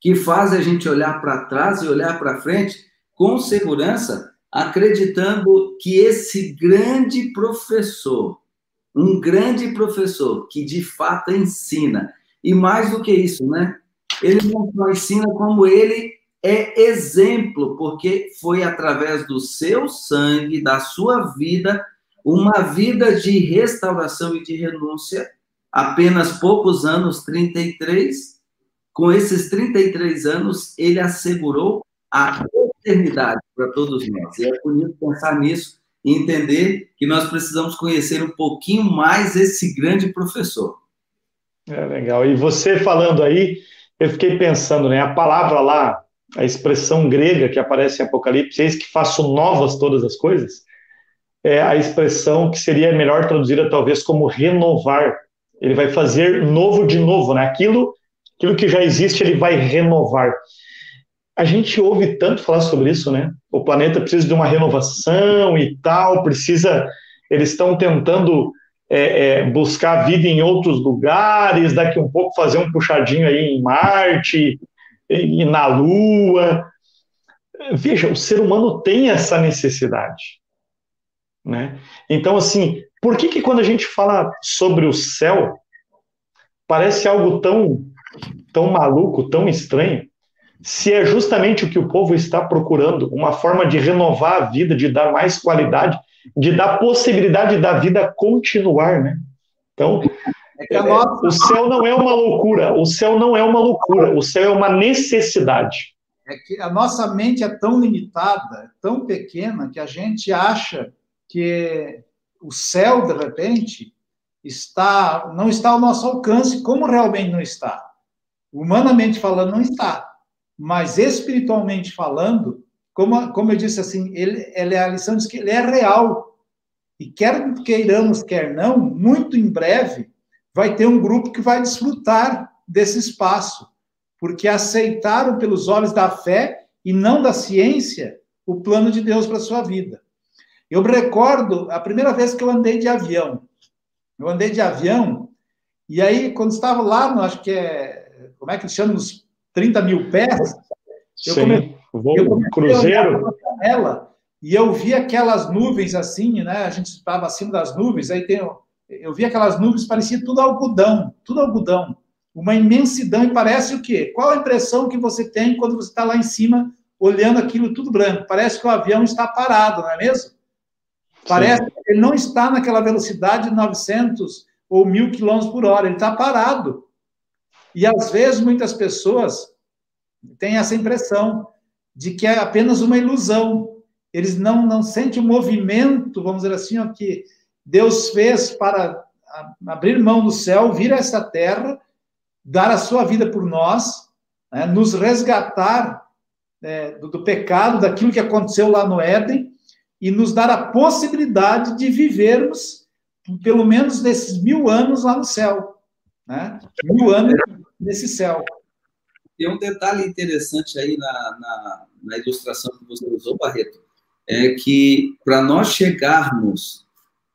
que faz a gente olhar para trás e olhar para frente com segurança, acreditando que esse grande professor, um grande professor que de fato ensina, e mais do que isso, né? Ele não só ensina como ele é exemplo, porque foi através do seu sangue, da sua vida, uma vida de restauração e de renúncia, apenas poucos anos, 33. Com esses 33 anos, ele assegurou a eternidade para todos nós. E é bonito pensar nisso e entender que nós precisamos conhecer um pouquinho mais esse grande professor. É legal. E você falando aí, eu fiquei pensando, né? A palavra lá, a expressão grega que aparece em Apocalipse, eis que faço novas todas as coisas, é a expressão que seria melhor traduzida talvez como renovar. Ele vai fazer novo de novo, né? Aquilo, aquilo que já existe, ele vai renovar. A gente ouve tanto falar sobre isso, né? O planeta precisa de uma renovação e tal, precisa. Eles estão tentando é, é, buscar vida em outros lugares, daqui um pouco fazer um puxadinho aí em Marte e, na Lua. Veja, o ser humano tem essa necessidade, né? Então, assim, por que que quando a gente fala sobre o céu parece algo tão tão maluco, tão estranho? se é justamente o que o povo está procurando, uma forma de renovar a vida, de dar mais qualidade, de dar possibilidade da vida continuar, né? Então, é o céu não é uma loucura, o céu não é uma loucura, o céu é uma necessidade. É que a nossa mente é tão limitada, tão pequena, que a gente acha que o céu, de repente, está não está ao nosso alcance, como realmente não está. Humanamente falando, não está mas espiritualmente falando, como, como eu disse assim, ele, ele a lição diz que ele é real. E quer queiramos, quer não, muito em breve vai ter um grupo que vai desfrutar desse espaço, porque aceitaram pelos olhos da fé e não da ciência o plano de Deus para a sua vida. Eu recordo a primeira vez que eu andei de avião. Eu andei de avião, e aí, quando estava lá, no, acho que é. Como é que chama? Nos 30 mil pés, eu Sim, comecei, eu comecei cruzeiro. ela e eu vi aquelas nuvens assim, né? A gente estava acima das nuvens, aí tem, eu vi aquelas nuvens, parecia tudo algodão, tudo algodão. Uma imensidão, e parece o quê? Qual a impressão que você tem quando você está lá em cima, olhando aquilo tudo branco? Parece que o avião está parado, não é mesmo? Parece Sim. que ele não está naquela velocidade de 900 ou 1.000 km por hora, ele está parado. E às vezes muitas pessoas têm essa impressão de que é apenas uma ilusão. Eles não, não sentem o movimento, vamos dizer assim, ó, que Deus fez para abrir mão do céu, vir a essa terra, dar a sua vida por nós, né, nos resgatar é, do, do pecado, daquilo que aconteceu lá no Éden, e nos dar a possibilidade de vivermos pelo menos nesses mil anos lá no céu. Né? Mil anos nesse céu. Tem um detalhe interessante aí na, na, na ilustração que você usou, Barreto, é que para nós chegarmos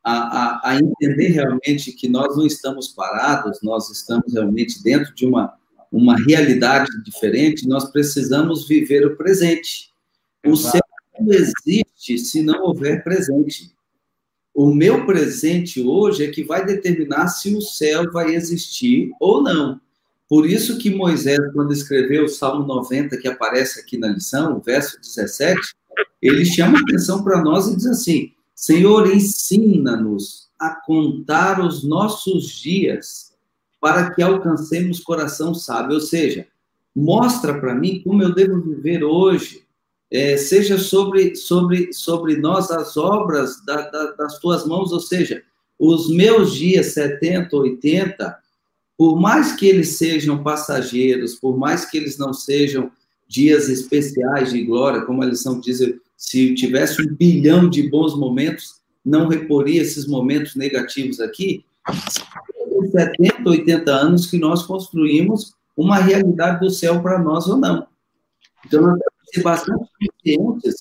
a, a, a, entender realmente que nós não estamos parados, nós estamos realmente dentro de uma, uma realidade diferente, nós precisamos viver o presente. O céu não existe se não houver presente. O meu presente hoje é que vai determinar se o céu vai existir ou não. Por isso que Moisés, quando escreveu o Salmo 90, que aparece aqui na lição, o verso 17, ele chama atenção para nós e diz assim: Senhor, ensina-nos a contar os nossos dias para que alcancemos coração sábio. Ou seja, mostra para mim como eu devo viver hoje, é, seja sobre, sobre, sobre nós as obras da, da, das tuas mãos, ou seja, os meus dias 70, 80, por mais que eles sejam passageiros, por mais que eles não sejam dias especiais de glória, como a lição diz, se tivesse um bilhão de bons momentos, não reporia esses momentos negativos aqui. 70, 80 anos que nós construímos uma realidade do céu para nós ou não. Então, nós temos que ser bastante conscientes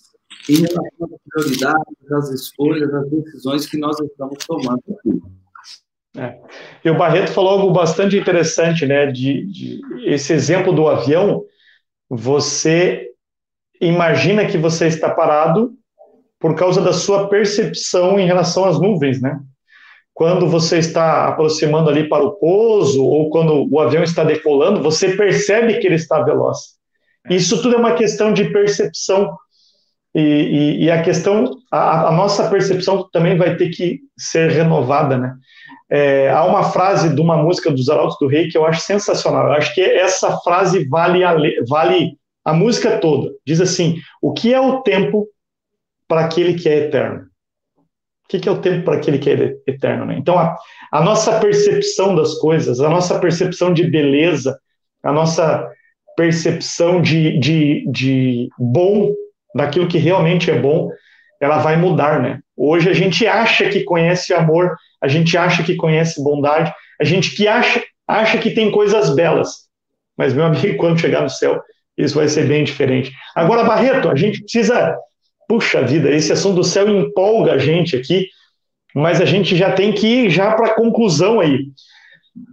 em relação às prioridades, às escolhas, às decisões que nós estamos tomando aqui. É. E o Barreto falou algo bastante interessante, né? De, de, esse exemplo do avião, você imagina que você está parado por causa da sua percepção em relação às nuvens, né? Quando você está aproximando ali para o pouso ou quando o avião está decolando, você percebe que ele está veloz. Isso tudo é uma questão de percepção e, e, e a questão, a, a, nossa percepção também vai ter que ser renovada, né? É, há uma frase de uma música dos Arautos do Rei que eu acho sensacional. Eu acho que essa frase vale a, vale a música toda. Diz assim: O que é o tempo para aquele que é eterno? O que é o tempo para aquele que é eterno? Né? Então, a, a nossa percepção das coisas, a nossa percepção de beleza, a nossa percepção de, de, de bom, daquilo que realmente é bom, ela vai mudar, né? Hoje a gente acha que conhece amor, a gente acha que conhece bondade, a gente que acha, acha que tem coisas belas. Mas, meu amigo, quando chegar no céu, isso vai ser bem diferente. Agora, Barreto, a gente precisa. Puxa vida, esse assunto do céu empolga a gente aqui, mas a gente já tem que ir já para a conclusão aí.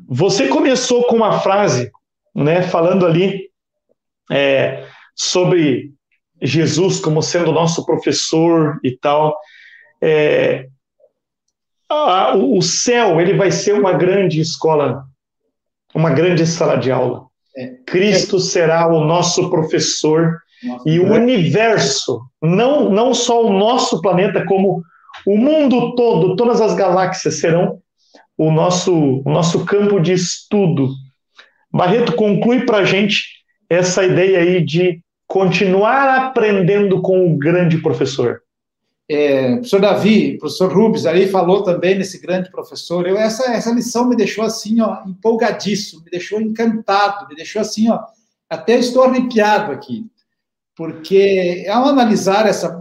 Você começou com uma frase, né, falando ali é, sobre Jesus como sendo nosso professor e tal. É, ah, o céu ele vai ser uma grande escola, uma grande sala de aula. Cristo será o nosso professor e o universo, não, não só o nosso planeta, como o mundo todo, todas as galáxias serão o nosso, o nosso campo de estudo. Barreto conclui para a gente essa ideia aí de continuar aprendendo com o grande professor é, professor Davi, professor Rubens aí falou também nesse grande professor. Eu essa essa lição me deixou assim, ó, empolgadíssimo, me deixou encantado, me deixou assim, ó, até estou arrepiado aqui, porque ao analisar essa,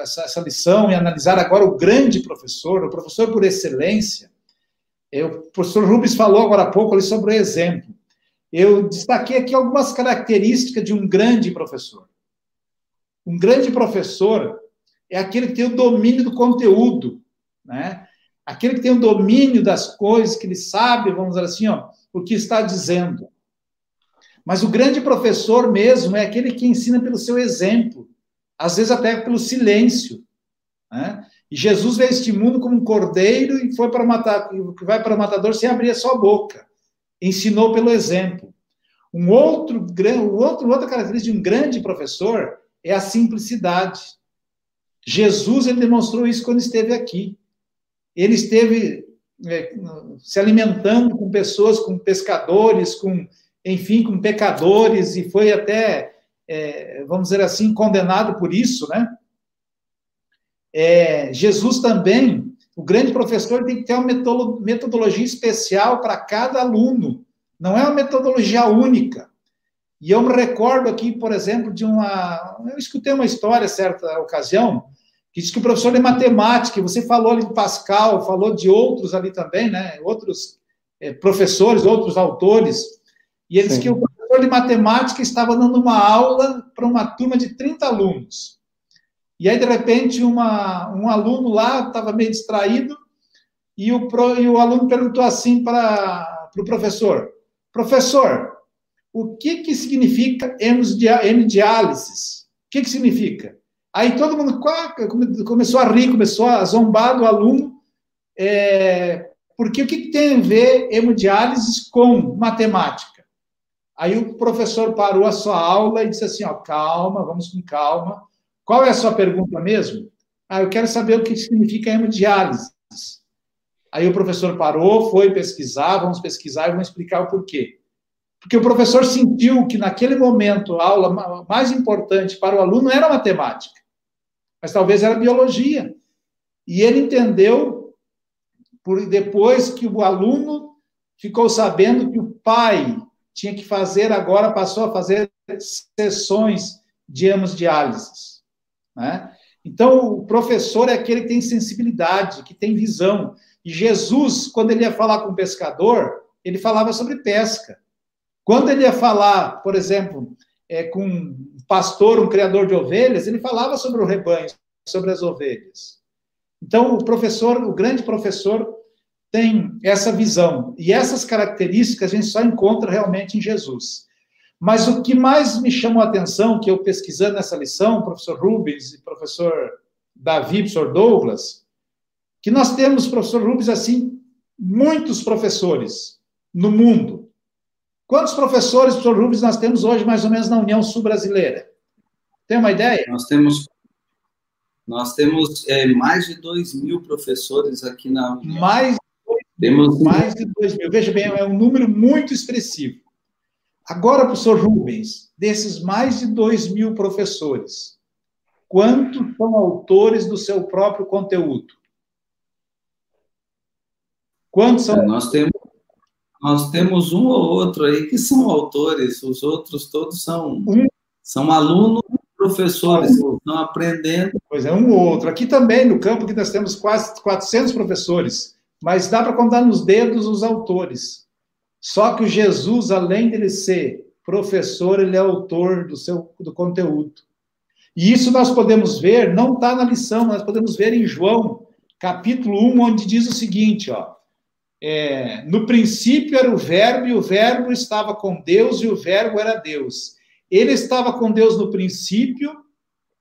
essa, essa lição e analisar agora o grande professor, o professor por excelência, eu, o professor Rubens falou agora há pouco ali sobre o exemplo. Eu destaquei aqui algumas características de um grande professor. Um grande professor é aquele que tem o domínio do conteúdo, né? Aquele que tem o domínio das coisas, que ele sabe, vamos dizer assim, ó, o que está dizendo. Mas o grande professor mesmo é aquele que ensina pelo seu exemplo, às vezes até pelo silêncio. Né? E Jesus veio a este mundo como um cordeiro e foi para matar, que vai para o matador sem abrir a sua boca. Ensinou pelo exemplo. Um outro, um outro, outra característica de um grande professor é a simplicidade. Jesus ele demonstrou isso quando esteve aqui. Ele esteve é, se alimentando com pessoas, com pescadores, com, enfim, com pecadores, e foi até, é, vamos dizer assim, condenado por isso, né? É, Jesus também, o grande professor, tem que ter uma metodologia especial para cada aluno, não é uma metodologia única. E eu me recordo aqui, por exemplo, de uma. Eu escutei uma história certa ocasião, que diz que o professor de matemática, você falou ali do Pascal, falou de outros ali também, né? Outros é, professores, outros autores, e ele disse que o professor de matemática estava dando uma aula para uma turma de 30 alunos. E aí, de repente, uma, um aluno lá estava meio distraído, e o, pro, e o aluno perguntou assim para o professor: Professor, o que, que significa hemodiálise? O que, que significa? Aí todo mundo começou a rir, começou a zombar do aluno, é, porque o que tem a ver hemodiálise com matemática? Aí o professor parou a sua aula e disse assim, ó, calma, vamos com calma, Qual é a sua pergunta mesmo? Ah, eu quero saber o que significa hemodiálise. Aí o professor parou, foi pesquisar, vamos pesquisar e vamos explicar o porquê. Porque o professor sentiu que naquele momento a aula mais importante para o aluno era matemática, mas talvez era biologia. E ele entendeu, por depois que o aluno ficou sabendo que o pai tinha que fazer, agora passou a fazer sessões de hemodiálise. Né? Então, o professor é aquele que tem sensibilidade, que tem visão. E Jesus, quando ele ia falar com o pescador, ele falava sobre pesca. Quando ele ia falar, por exemplo, é, com um pastor, um criador de ovelhas, ele falava sobre o rebanho, sobre as ovelhas. Então, o professor, o grande professor, tem essa visão. E essas características a gente só encontra realmente em Jesus. Mas o que mais me chamou a atenção, que eu pesquisando nessa lição, professor Rubens e professor Davi, professor Douglas, que nós temos, professor Rubens, assim, muitos professores no mundo. Quantos professores, professor Rubens, nós temos hoje, mais ou menos, na União Sul-Brasileira? Tem uma ideia? Nós temos nós temos é, mais de 2 mil professores aqui na União. Mais, temos... mais de 2 mil. Veja bem, é um número muito expressivo. Agora, professor Rubens, desses mais de 2 mil professores, quantos são autores do seu próprio conteúdo? Quantos são? É, nós temos nós temos um ou outro aí que são autores, os outros todos são, um, são alunos, professores, um, estão aprendendo. Pois é, um ou outro. Aqui também, no campo, que nós temos quase 400 professores, mas dá para contar nos dedos os autores. Só que o Jesus, além dele ser professor, ele é autor do seu do conteúdo. E isso nós podemos ver, não está na lição, nós podemos ver em João, capítulo 1, onde diz o seguinte, ó, é, no princípio era o Verbo, e o Verbo estava com Deus, e o Verbo era Deus. Ele estava com Deus no princípio,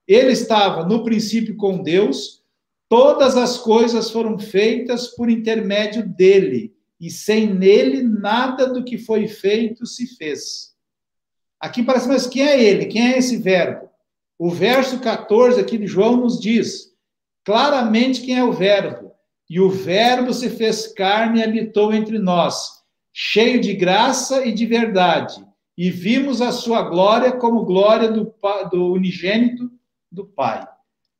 ele estava no princípio com Deus, todas as coisas foram feitas por intermédio dele, e sem nele nada do que foi feito se fez. Aqui parece, mas quem é ele? Quem é esse verbo? O verso 14 aqui de João nos diz claramente quem é o verbo. E o Verbo se fez carne e habitou entre nós, cheio de graça e de verdade. E vimos a sua glória como glória do, do unigênito do Pai.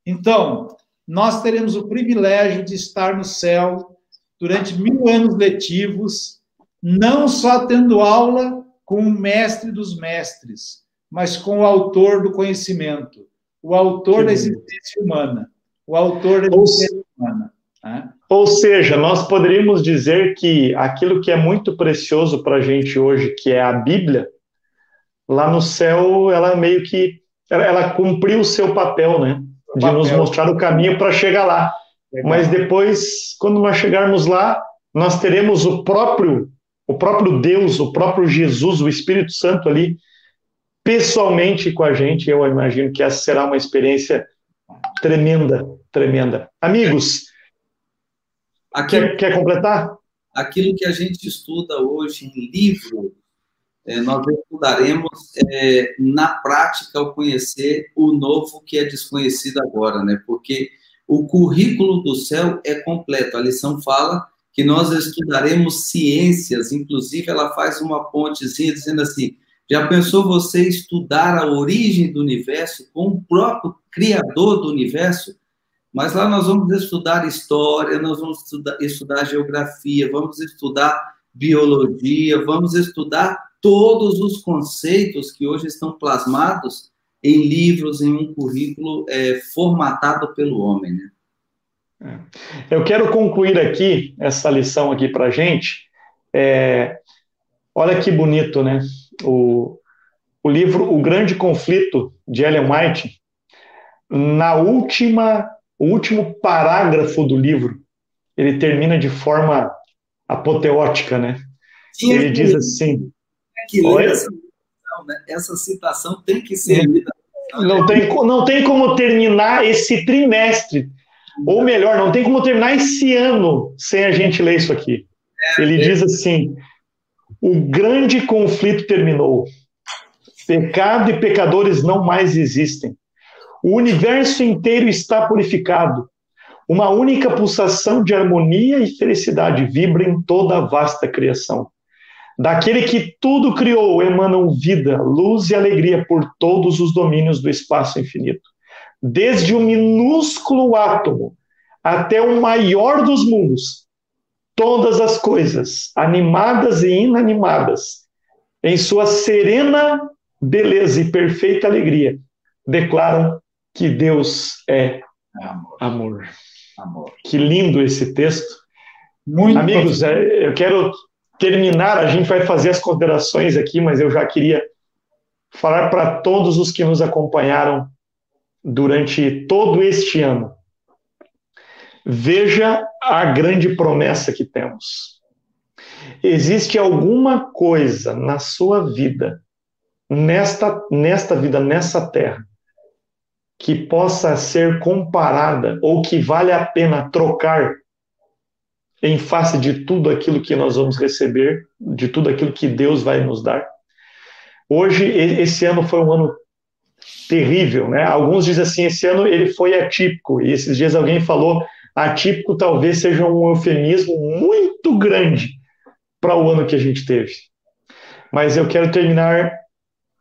Então, nós teremos o privilégio de estar no céu durante mil anos letivos, não só tendo aula com o mestre dos mestres, mas com o autor do conhecimento, o autor da existência humana, o autor da existência humana. Né? Ou seja, nós poderíamos dizer que aquilo que é muito precioso para a gente hoje, que é a Bíblia, lá no céu, ela meio que ela, ela cumpriu o seu papel, né? De papel. nos mostrar o caminho para chegar lá. Legal. Mas depois, quando nós chegarmos lá, nós teremos o próprio, o próprio Deus, o próprio Jesus, o Espírito Santo ali, pessoalmente com a gente. Eu imagino que essa será uma experiência tremenda, tremenda. Amigos, Aquilo, quer, completar? Aquilo que a gente estuda hoje em livro, é, nós estudaremos é, na prática ao conhecer o novo que é desconhecido agora, né? Porque o currículo do céu é completo. A lição fala que nós estudaremos ciências, inclusive ela faz uma pontezinha dizendo assim: já pensou você estudar a origem do universo com o próprio Criador do universo? Mas lá nós vamos estudar história, nós vamos estudar, estudar geografia, vamos estudar biologia, vamos estudar todos os conceitos que hoje estão plasmados em livros, em um currículo é, formatado pelo homem. Né? É. Eu quero concluir aqui essa lição aqui para gente. É, olha que bonito, né? O, o livro O Grande Conflito de Ellen White, na última o último parágrafo do livro, ele termina de forma apoteótica, né? Sim, ele diz assim... Que essa, né? essa citação tem que ser lida. Não tem, não tem como terminar esse trimestre. Ou melhor, não tem como terminar esse ano sem a gente ler isso aqui. É, ele é. diz assim: o grande conflito terminou. Pecado e pecadores não mais existem. O universo inteiro está purificado. Uma única pulsação de harmonia e felicidade vibra em toda a vasta criação. Daquele que tudo criou emanam vida, luz e alegria por todos os domínios do espaço infinito. Desde o minúsculo átomo até o maior dos mundos, todas as coisas, animadas e inanimadas, em sua serena beleza e perfeita alegria, declaram que Deus é Amor. amor. Amor. Que lindo esse texto. Muito Amigos, é, eu quero terminar, a gente vai fazer as considerações aqui, mas eu já queria falar para todos os que nos acompanharam durante todo este ano. Veja a grande promessa que temos. Existe alguma coisa na sua vida, nesta, nesta vida, nessa terra, que possa ser comparada ou que vale a pena trocar em face de tudo aquilo que nós vamos receber, de tudo aquilo que Deus vai nos dar. Hoje, esse ano foi um ano terrível, né? Alguns dizem assim, esse ano ele foi atípico, e esses dias alguém falou, atípico talvez seja um eufemismo muito grande para o ano que a gente teve. Mas eu quero terminar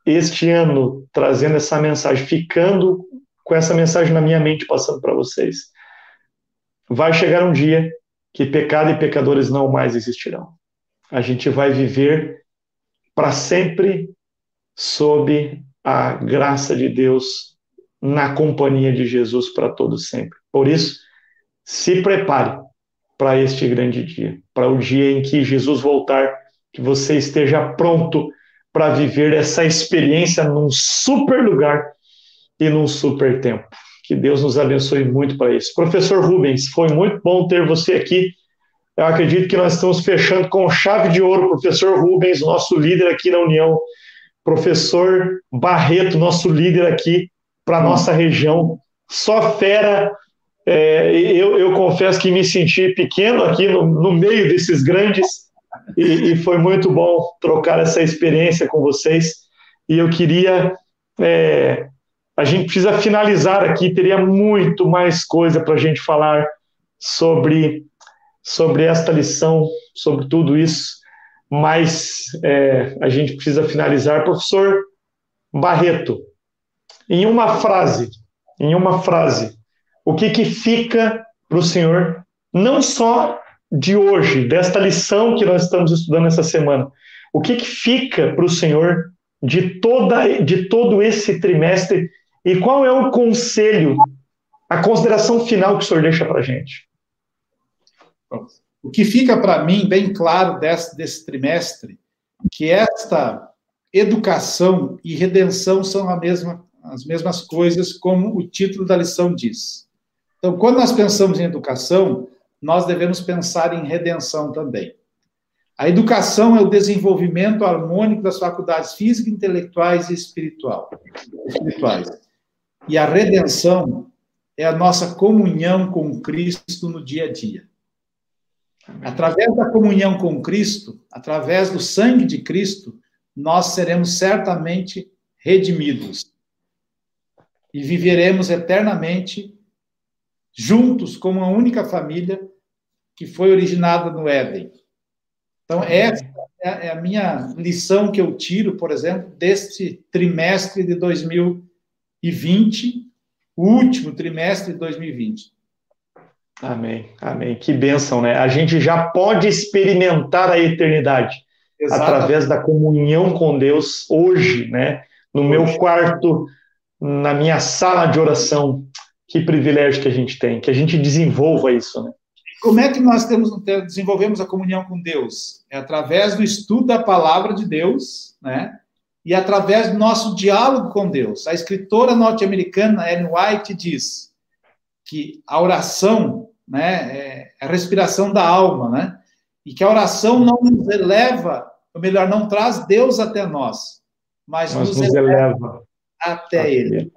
este ano trazendo essa mensagem, ficando com essa mensagem na minha mente, passando para vocês. Vai chegar um dia que pecado e pecadores não mais existirão. A gente vai viver para sempre sob a graça de Deus, na companhia de Jesus para todos sempre. Por isso, se prepare para este grande dia, para o dia em que Jesus voltar, que você esteja pronto para viver essa experiência num super lugar e num super tempo. Que Deus nos abençoe muito para isso. Professor Rubens, foi muito bom ter você aqui. Eu acredito que nós estamos fechando com chave de ouro, professor Rubens, nosso líder aqui na União, professor Barreto, nosso líder aqui para nossa região. Só fera. É, eu, eu, confesso que me senti pequeno aqui no, no meio desses grandes e, e, foi muito bom trocar essa experiência com vocês. E eu queria é, a gente precisa finalizar aqui, teria muito mais coisa para a gente falar sobre, sobre esta lição, sobre tudo isso, mas é, a gente precisa finalizar. Professor Barreto, em uma frase, em uma frase, o que, que fica para o senhor, não só de hoje, desta lição que nós estamos estudando essa semana, o que, que fica para o senhor de, toda, de todo esse trimestre e qual é o conselho, a consideração final que o senhor deixa para a gente? O que fica para mim bem claro desse, desse trimestre, que esta educação e redenção são a mesma, as mesmas coisas, como o título da lição diz. Então, quando nós pensamos em educação, nós devemos pensar em redenção também. A educação é o desenvolvimento harmônico das faculdades físicas, intelectuais e espiritual, espirituais. E a redenção é a nossa comunhão com Cristo no dia a dia. Através da comunhão com Cristo, através do sangue de Cristo, nós seremos certamente redimidos e viveremos eternamente juntos como uma única família que foi originada no Éden. Então, essa é a minha lição que eu tiro, por exemplo, deste trimestre de 2020 2020, o último trimestre de 2020. Amém, amém. Que bênção, né? A gente já pode experimentar a eternidade Exatamente. através da comunhão com Deus hoje, né? No hoje. meu quarto, na minha sala de oração. Que privilégio que a gente tem, que a gente desenvolva isso, né? Como é que nós temos, desenvolvemos a comunhão com Deus? É através do estudo da palavra de Deus, né? E através do nosso diálogo com Deus. A escritora norte-americana Ellen White diz que a oração né, é a respiração da alma, né? E que a oração não nos eleva, ou melhor, não traz Deus até nós, mas, mas nos, nos, eleva, eleva até, até Ele.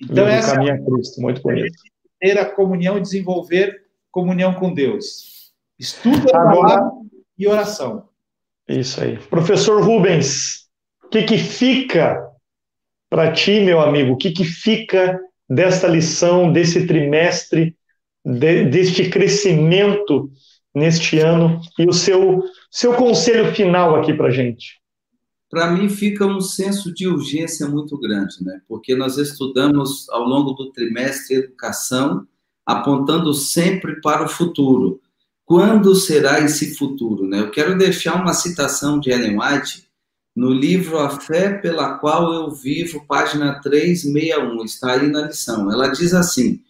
Então, essa é a Cristo, muito bonito. ter a comunhão e desenvolver comunhão com Deus. Estudo Agora, e oração. Isso aí. Professor Rubens, que, que fica para ti, meu amigo? O que, que fica desta lição, desse trimestre, de, deste crescimento neste ano e o seu, seu conselho final aqui para gente? Para mim fica um senso de urgência muito grande, né? Porque nós estudamos ao longo do trimestre educação, apontando sempre para o futuro. Quando será esse futuro, né? Eu quero deixar uma citação de Ellen White no livro A Fé pela Qual Eu Vivo, página 361, está aí na lição. Ela diz assim: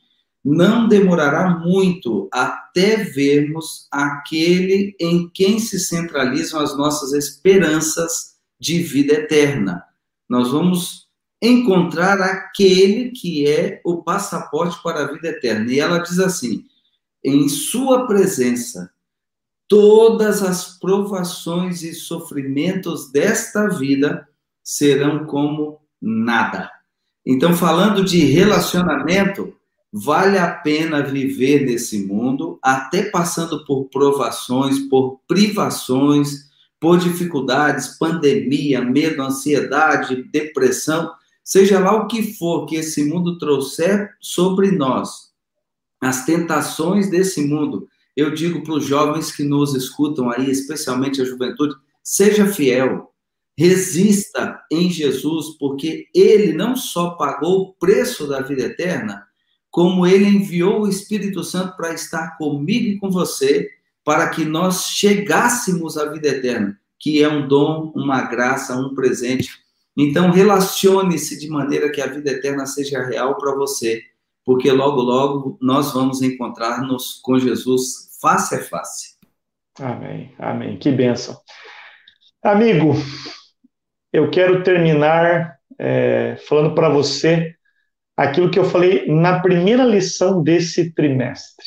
Não demorará muito até vermos aquele em quem se centralizam as nossas esperanças de vida eterna. Nós vamos encontrar aquele que é o passaporte para a vida eterna. E ela diz assim: em sua presença, todas as provações e sofrimentos desta vida serão como nada. Então, falando de relacionamento, vale a pena viver nesse mundo, até passando por provações, por privações, por dificuldades, pandemia, medo, ansiedade, depressão, seja lá o que for que esse mundo trouxer sobre nós, as tentações desse mundo, eu digo para os jovens que nos escutam aí, especialmente a juventude, seja fiel, resista em Jesus, porque ele não só pagou o preço da vida eterna, como ele enviou o Espírito Santo para estar comigo e com você, para que nós chegássemos à vida eterna, que é um dom, uma graça, um presente. Então, relacione-se de maneira que a vida eterna seja real para você porque logo, logo nós vamos encontrar-nos com Jesus face a face. Amém, amém. Que bênção. Amigo, eu quero terminar é, falando para você aquilo que eu falei na primeira lição desse trimestre.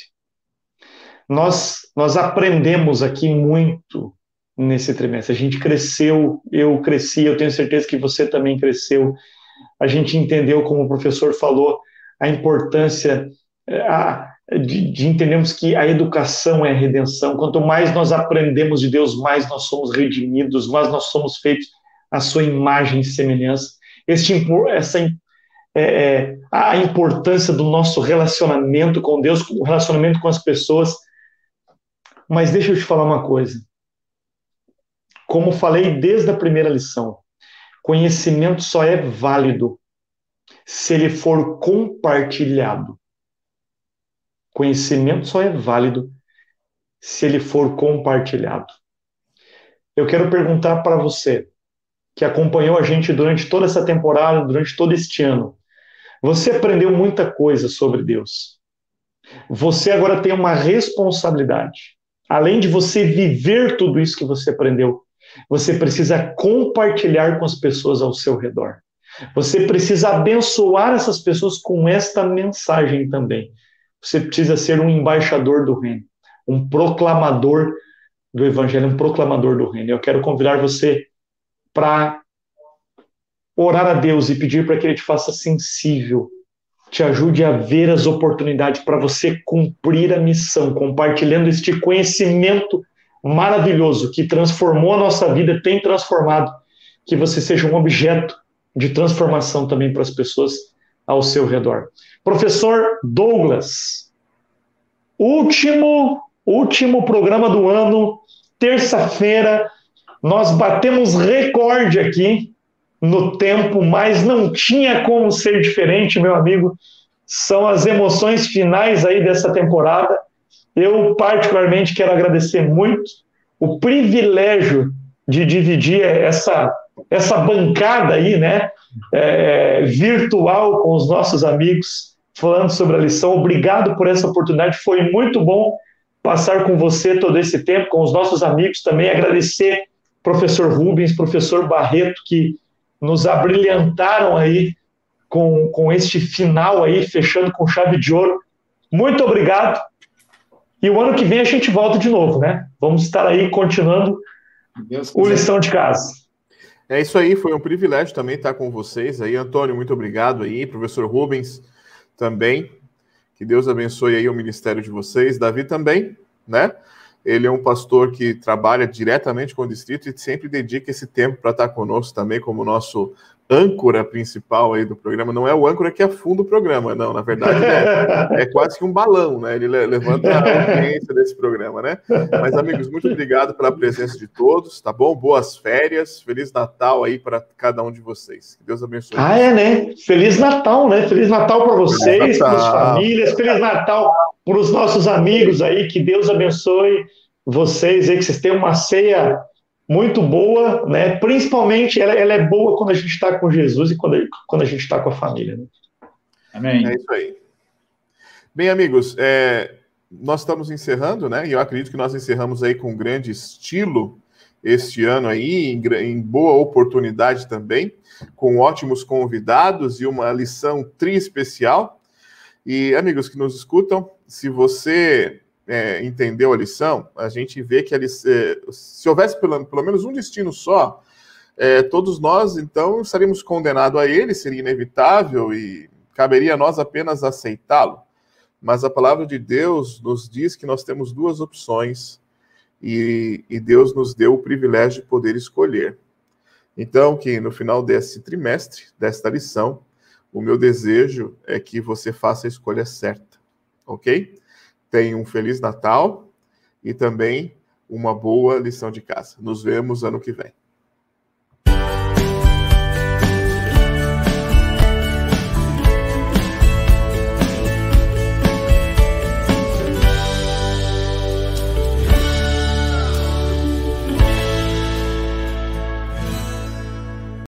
Nós, nós aprendemos aqui muito nesse trimestre. A gente cresceu, eu cresci, eu tenho certeza que você também cresceu. A gente entendeu, como o professor falou, a importância eh, a, de, de, entendermos que a educação é a redenção. Quanto mais nós aprendemos de Deus, mais nós somos redimidos, mais nós somos feitos à sua imagem e semelhança. Este, essa, é, a importância do nosso relacionamento com Deus, o relacionamento com as pessoas. Mas deixa eu te falar uma coisa. Como falei desde a primeira lição, conhecimento só é válido se ele for compartilhado. Conhecimento só é válido se ele for compartilhado. Eu quero perguntar para você, que acompanhou a gente durante toda essa temporada, durante todo este ano. Você aprendeu muita coisa sobre Deus. Você agora tem uma responsabilidade. Além de você viver tudo isso que você aprendeu, você precisa compartilhar com as pessoas ao seu redor. Você precisa abençoar essas pessoas com esta mensagem também. Você precisa ser um embaixador do reino, um proclamador do evangelho, um proclamador do reino. Eu quero convidar você para orar a Deus e pedir para que ele te faça sensível, te ajude a ver as oportunidades para você cumprir a missão, compartilhando este conhecimento maravilhoso que transformou a nossa vida, tem transformado, que você seja um objeto de transformação também para as pessoas ao seu redor. Professor Douglas, último último programa do ano, terça-feira, nós batemos recorde aqui no tempo, mas não tinha como ser diferente, meu amigo. São as emoções finais aí dessa temporada. Eu particularmente quero agradecer muito o privilégio de dividir essa essa bancada aí, né, é, virtual com os nossos amigos, falando sobre a lição. Obrigado por essa oportunidade, foi muito bom passar com você todo esse tempo, com os nossos amigos também. Agradecer professor Rubens, professor Barreto, que nos abrilhantaram aí com, com este final aí, fechando com chave de ouro. Muito obrigado. E o ano que vem a gente volta de novo, né? Vamos estar aí continuando o lição de casa. É isso aí, foi um privilégio também estar com vocês aí. Antônio, muito obrigado aí. Professor Rubens também. Que Deus abençoe aí o ministério de vocês. Davi também, né? Ele é um pastor que trabalha diretamente com o distrito e sempre dedica esse tempo para estar conosco também como nosso âncora principal aí do programa, não é o âncora que afunda o programa, não, na verdade é, é quase que um balão, né? Ele levanta a audiência desse programa, né? Mas, amigos, muito obrigado pela presença de todos, tá bom? Boas férias, Feliz Natal aí para cada um de vocês. Que Deus abençoe. Ah, é, né? Feliz Natal, né? Feliz Natal para vocês, para as famílias, Feliz Natal para os nossos amigos aí, que Deus abençoe vocês aí, que vocês tenham uma ceia muito boa, né? Principalmente ela, ela é boa quando a gente está com Jesus e quando, quando a gente está com a família. Né? Amém. É isso aí. Bem, amigos, é, nós estamos encerrando, né? E eu acredito que nós encerramos aí com grande estilo este ano aí, em, em boa oportunidade também, com ótimos convidados e uma lição tri especial. E, amigos que nos escutam, se você é, entendeu a lição, a gente vê que é, se houvesse pelo, pelo menos um destino só, é, todos nós, então, estaríamos condenados a ele, seria inevitável e caberia a nós apenas aceitá-lo. Mas a palavra de Deus nos diz que nós temos duas opções e, e Deus nos deu o privilégio de poder escolher. Então, que no final desse trimestre, desta lição, o meu desejo é que você faça a escolha certa, ok? Tenha um Feliz Natal e também uma boa lição de casa. Nos vemos ano que vem.